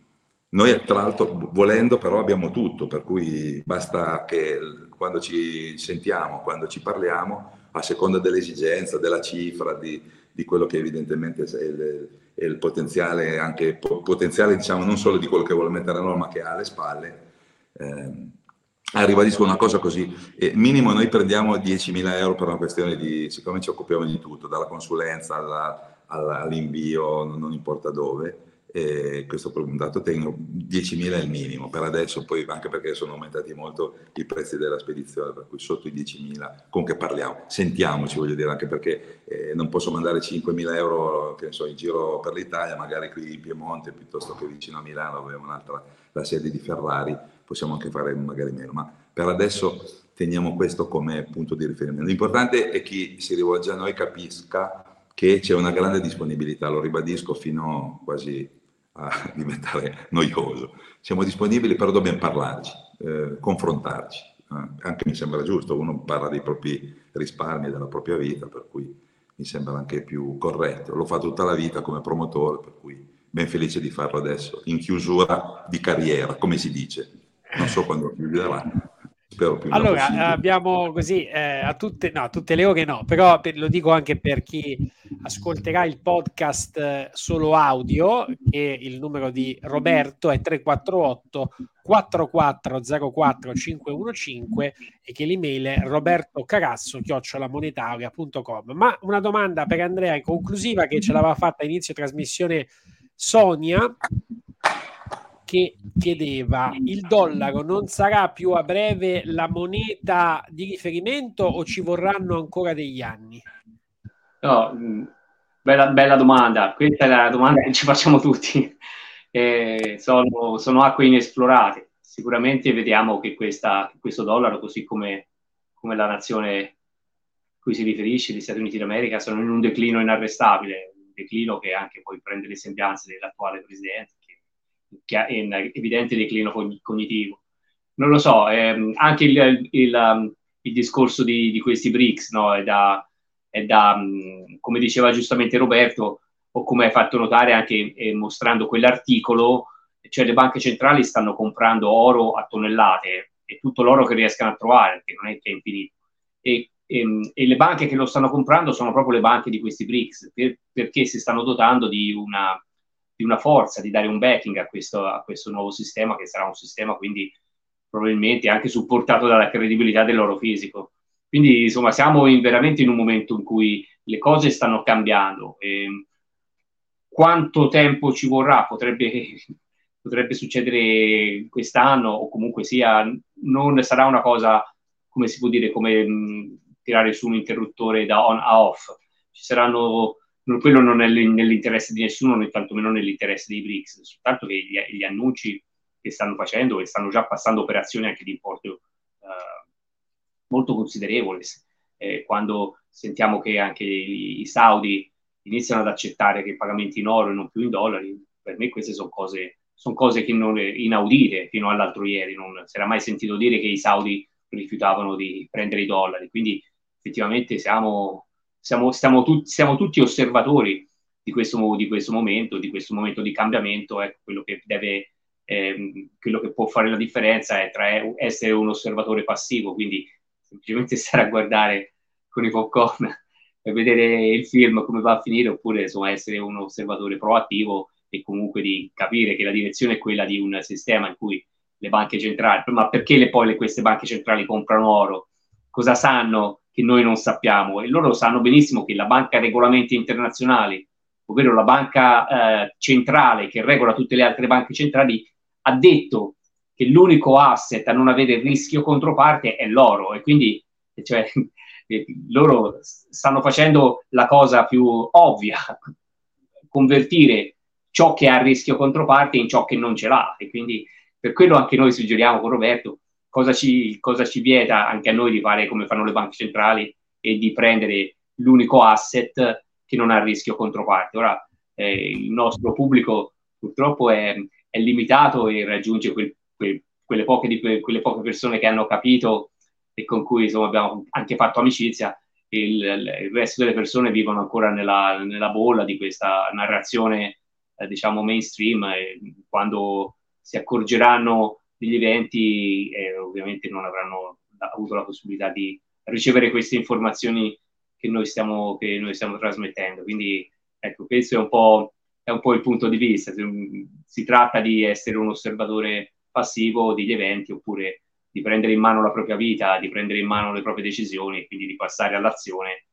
noi tra l'altro volendo però abbiamo tutto, per cui basta che quando ci sentiamo, quando ci parliamo, a seconda dell'esigenza, della cifra, di, di quello che evidentemente è il, è il potenziale, anche potenziale diciamo non solo di quello che vuole mettere a norma, ma che ha alle spalle, eh, ribadisco una cosa così, eh, minimo noi prendiamo 10.000 euro per una questione di, siccome ci occupiamo di tutto, dalla consulenza alla, alla, all'invio, non importa dove, e questo per un dato tecnico 10.000 è il minimo. Per adesso, poi anche perché sono aumentati molto i prezzi della spedizione, per cui sotto i 10.000, comunque parliamo, sentiamoci voglio dire, anche perché eh, non posso mandare 5.000 euro che so, in giro per l'Italia, magari qui in Piemonte piuttosto che vicino a Milano dove abbiamo un'altra, la sede di Ferrari, possiamo anche fare magari meno, ma per adesso teniamo questo come punto di riferimento. L'importante è che chi si rivolge a noi capisca che c'è una grande disponibilità, lo ribadisco fino quasi a diventare noioso. Siamo disponibili, però dobbiamo parlarci, eh, confrontarci. Eh, anche mi sembra giusto, uno parla dei propri risparmi, della propria vita, per cui mi sembra anche più corretto. L'ho fatto tutta la vita come promotore, per cui ben felice di farlo adesso, in chiusura di carriera, come si dice. Non so quando chiuderà, allora, abbiamo così eh, a tutte, no, tutte le ore no, però per, lo dico anche per chi ascolterà il podcast eh, solo audio, che il numero di Roberto è 348 4404 515 e che l'email è robertocarasso chiocciolamonetaria.com. Ma una domanda per Andrea in conclusiva che ce l'aveva fatta a inizio trasmissione Sonia che chiedeva il dollaro non sarà più a breve la moneta di riferimento o ci vorranno ancora degli anni? No, mm, bella, bella domanda, questa è la domanda che ci facciamo tutti. Eh, sono, sono, acque inesplorate. Sicuramente vediamo che questa, questo dollaro, così come, come la nazione a cui si riferisce, gli Stati Uniti d'America, sono in un declino inarrestabile, un declino che anche poi prende le sembianze dell'attuale presidente un evidente declino cognitivo. Non lo so, ehm, anche il, il, um, il, discorso di, di questi BRICS no, è da, è da um, come diceva giustamente Roberto, o come hai fatto notare anche eh, mostrando quell'articolo, cioè le banche centrali stanno comprando oro a tonnellate e tutto l'oro che riescano a trovare, che non è che è infinito. E, e, ehm, e, le banche che lo stanno comprando sono proprio le banche di questi BRICS, per, perché si stanno dotando di una, di una forza, di dare un backing a questo, a questo nuovo sistema, che sarà un sistema quindi probabilmente anche supportato dalla credibilità dell'oro fisico. Quindi insomma siamo in, veramente in un momento in cui le cose stanno cambiando. E quanto tempo ci vorrà potrebbe, potrebbe succedere quest'anno o comunque sia, non sarà una cosa, come si può dire, come mh, tirare su un interruttore da on a off. Ci saranno quello non è nell'interesse di nessuno, né tantomeno nell'interesse dei BRICS, soltanto che gli, gli, annunci che stanno facendo e stanno già passando operazioni anche di importo eh, molto considerevole, eh, quando sentiamo che anche i, i, saudi iniziano ad accettare che pagamenti in oro e non più in dollari, per me queste sono cose, sono cose che non inaudite fino all'altro ieri, non si era mai sentito dire che i saudi rifiutavano di prendere i dollari, quindi effettivamente siamo siamo, siamo, tu, siamo tutti osservatori di questo, di questo momento, di questo momento di cambiamento, ecco, quello che deve, ehm, quello che può fare la differenza è tra essere un osservatore passivo, quindi semplicemente stare a guardare con i popcorn e vedere il film come va a finire, oppure insomma essere un osservatore proattivo e comunque di capire che la direzione è quella di un sistema in cui le banche centrali, ma perché le, poi le, queste banche centrali comprano oro? Cosa sanno che noi non sappiamo? E loro sanno benissimo che la banca regolamenti internazionali ovvero la banca eh, centrale che regola tutte le altre banche centrali, ha detto che l'unico asset a non avere rischio controparte è l'oro e quindi cioè, loro stanno facendo la cosa più ovvia, convertire ciò che ha rischio controparte in ciò che non ce l'ha e quindi per quello anche noi suggeriamo con Roberto cosa ci, cosa ci vieta anche a noi di fare come fanno le banche centrali e di prendere l'unico asset che non ha rischio controparte. Ora eh, il nostro pubblico purtroppo è, è limitato e raggiunge quel, quel, quelle, poche di, quelle, poche persone che hanno capito e con cui insomma, abbiamo anche fatto amicizia. Il, il, resto delle persone vivono ancora nella, nella bolla di questa narrazione, eh, diciamo, mainstream. Quando si accorgeranno degli eventi, eh, ovviamente non avranno avuto la possibilità di ricevere queste informazioni che noi stiamo, che noi stiamo trasmettendo. Quindi ecco, questo è un, po', è un po' il punto di vista. Si tratta di essere un osservatore passivo degli eventi oppure di prendere in mano la propria vita, di prendere in mano le proprie decisioni e quindi di passare all'azione.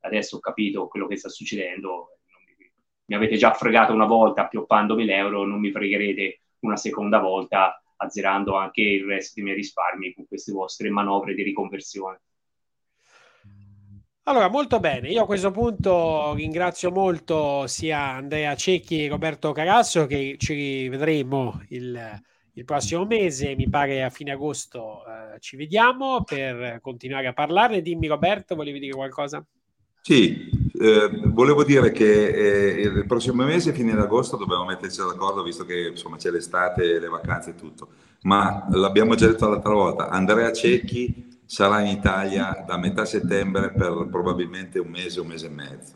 Adesso ho capito quello che sta succedendo. Mi avete già fregato una volta appioppandomi l'euro, non mi fregherete una seconda volta azzerando anche il resto dei miei risparmi con queste vostre manovre di riconversione. Allora, molto bene. Io a questo punto ringrazio molto sia Andrea Cecchi e Roberto Carasso che ci rivedremo il, il prossimo mese, mi pare a fine agosto eh, ci vediamo per continuare a parlare. Dimmi Roberto, volevi dire qualcosa? Sì, eh, volevo dire che eh, il prossimo mese, fine agosto, dobbiamo metterci d'accordo visto che insomma, c'è l'estate, le vacanze e tutto. Ma l'abbiamo già detto l'altra volta, Andrea Cecchi sarà in Italia da metà settembre per probabilmente un mese, un mese e mezzo.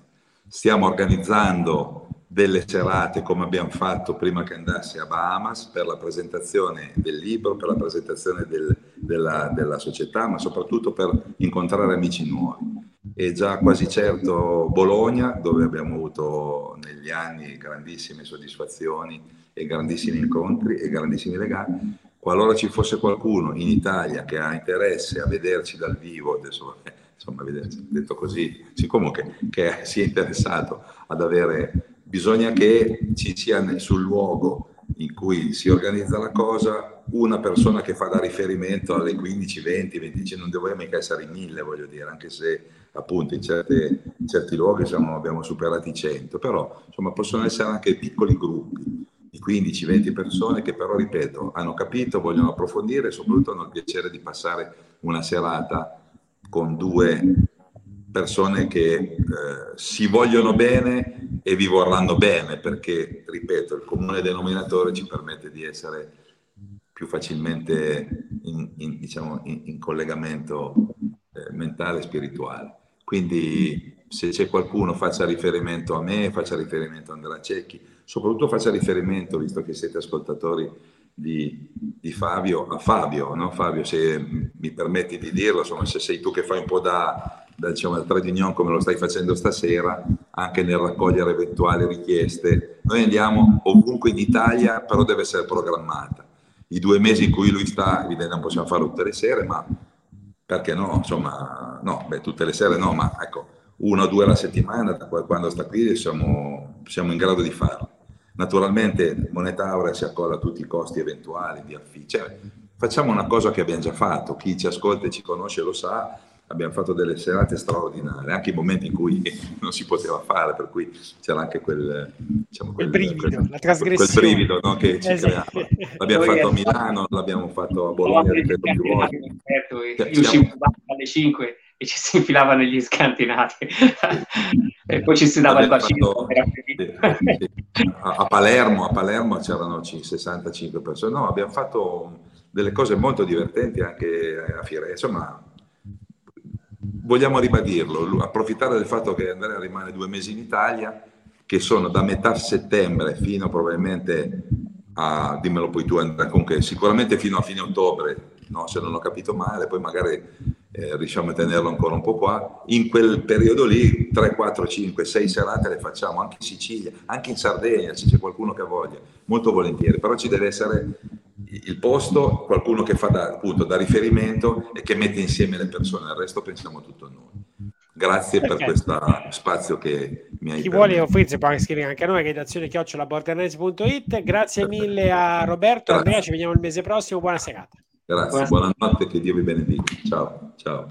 Stiamo organizzando delle serate come abbiamo fatto prima che andassi a Bahamas per la presentazione del libro, per la presentazione del, della, della, società, ma soprattutto per incontrare amici nuovi. E già quasi certo Bologna, dove abbiamo avuto negli anni grandissime soddisfazioni e grandissimi incontri e grandissimi legami, qualora ci fosse qualcuno in Italia che ha interesse a vederci dal vivo, adesso insomma detto così, sì, comunque che sia interessato ad avere, bisogna che ci sia sul luogo in cui si organizza la cosa una persona che fa da riferimento alle 15, 20, 25, non devono mica essere in mille, voglio dire, anche se appunto in, certe, in certi luoghi siamo, abbiamo superato i 100, però insomma possono essere anche piccoli gruppi di 15-20 persone che però, ripeto, hanno capito, vogliono approfondire e soprattutto hanno il piacere di passare una serata con due persone che eh, si vogliono bene e vi vorranno bene, perché, ripeto, il comune denominatore ci permette di essere più facilmente in, in, diciamo, in, in collegamento eh, mentale e spirituale. Quindi se c'è qualcuno faccia riferimento a me, faccia riferimento a Andrea Cecchi, soprattutto faccia riferimento, visto che siete ascoltatori di, di Fabio, a Fabio, no? Fabio, se mi permetti di dirlo, insomma, se sei tu che fai un po' da, diciamo, da trade union come lo stai facendo stasera, anche nel raccogliere eventuali richieste, noi andiamo ovunque in Italia, però deve essere programmata. I due mesi in cui lui sta, evidentemente non possiamo farlo tutte le sere, ma perché no? Insomma, no, beh, tutte le sere no, ma ecco, una o due alla settimana, quando sta qui, siamo, siamo in grado di farlo. Naturalmente Moneta Aurea si accolla a tutti i costi eventuali di affitto. Cioè, facciamo una cosa che abbiamo già fatto, chi ci ascolta e ci conosce lo sa, abbiamo fatto delle serate straordinarie, anche i momenti in cui non si poteva fare, per cui c'era anche quel, diciamo, quel, quel brivido, quel, la trasgressione. Quel brivido no, che ci esatto. creava. L'abbiamo fatto a Milano, l'abbiamo fatto a Bologna, ripeto più volte. Certo, io uscivo alle 5 e ci si infilava negli scantinati e poi ci si dava il bacino. a, a, Palermo, a Palermo c'erano 65 persone, no, abbiamo fatto delle cose molto divertenti anche a Firenze, insomma vogliamo ribadirlo, approfittare del fatto che Andrea rimane due mesi in Italia che sono da metà settembre fino probabilmente a, dimmelo poi tu Andrea, comunque sicuramente fino a fine ottobre, no, se non ho capito male, poi magari eh, riusciamo a tenerlo ancora un po' qua. In quel periodo lì 3, 4, 5, 6 serate le facciamo anche in Sicilia, anche in Sardegna, se c'è qualcuno che voglia, molto volentieri, però ci deve essere il posto, qualcuno che fa da, appunto, da riferimento e che mette insieme le persone, il resto pensiamo tutto noi. Grazie per questo spazio che mi hai Chi vuole offrirsi può anche scrivere anche a noi, redazione chiocciolabordernights.it. Grazie mille a Roberto, Grazie. Andrea, ci vediamo il mese prossimo, buona serata. Grazie, buonanotte, che Dio vi benedica. Ciao, ciao.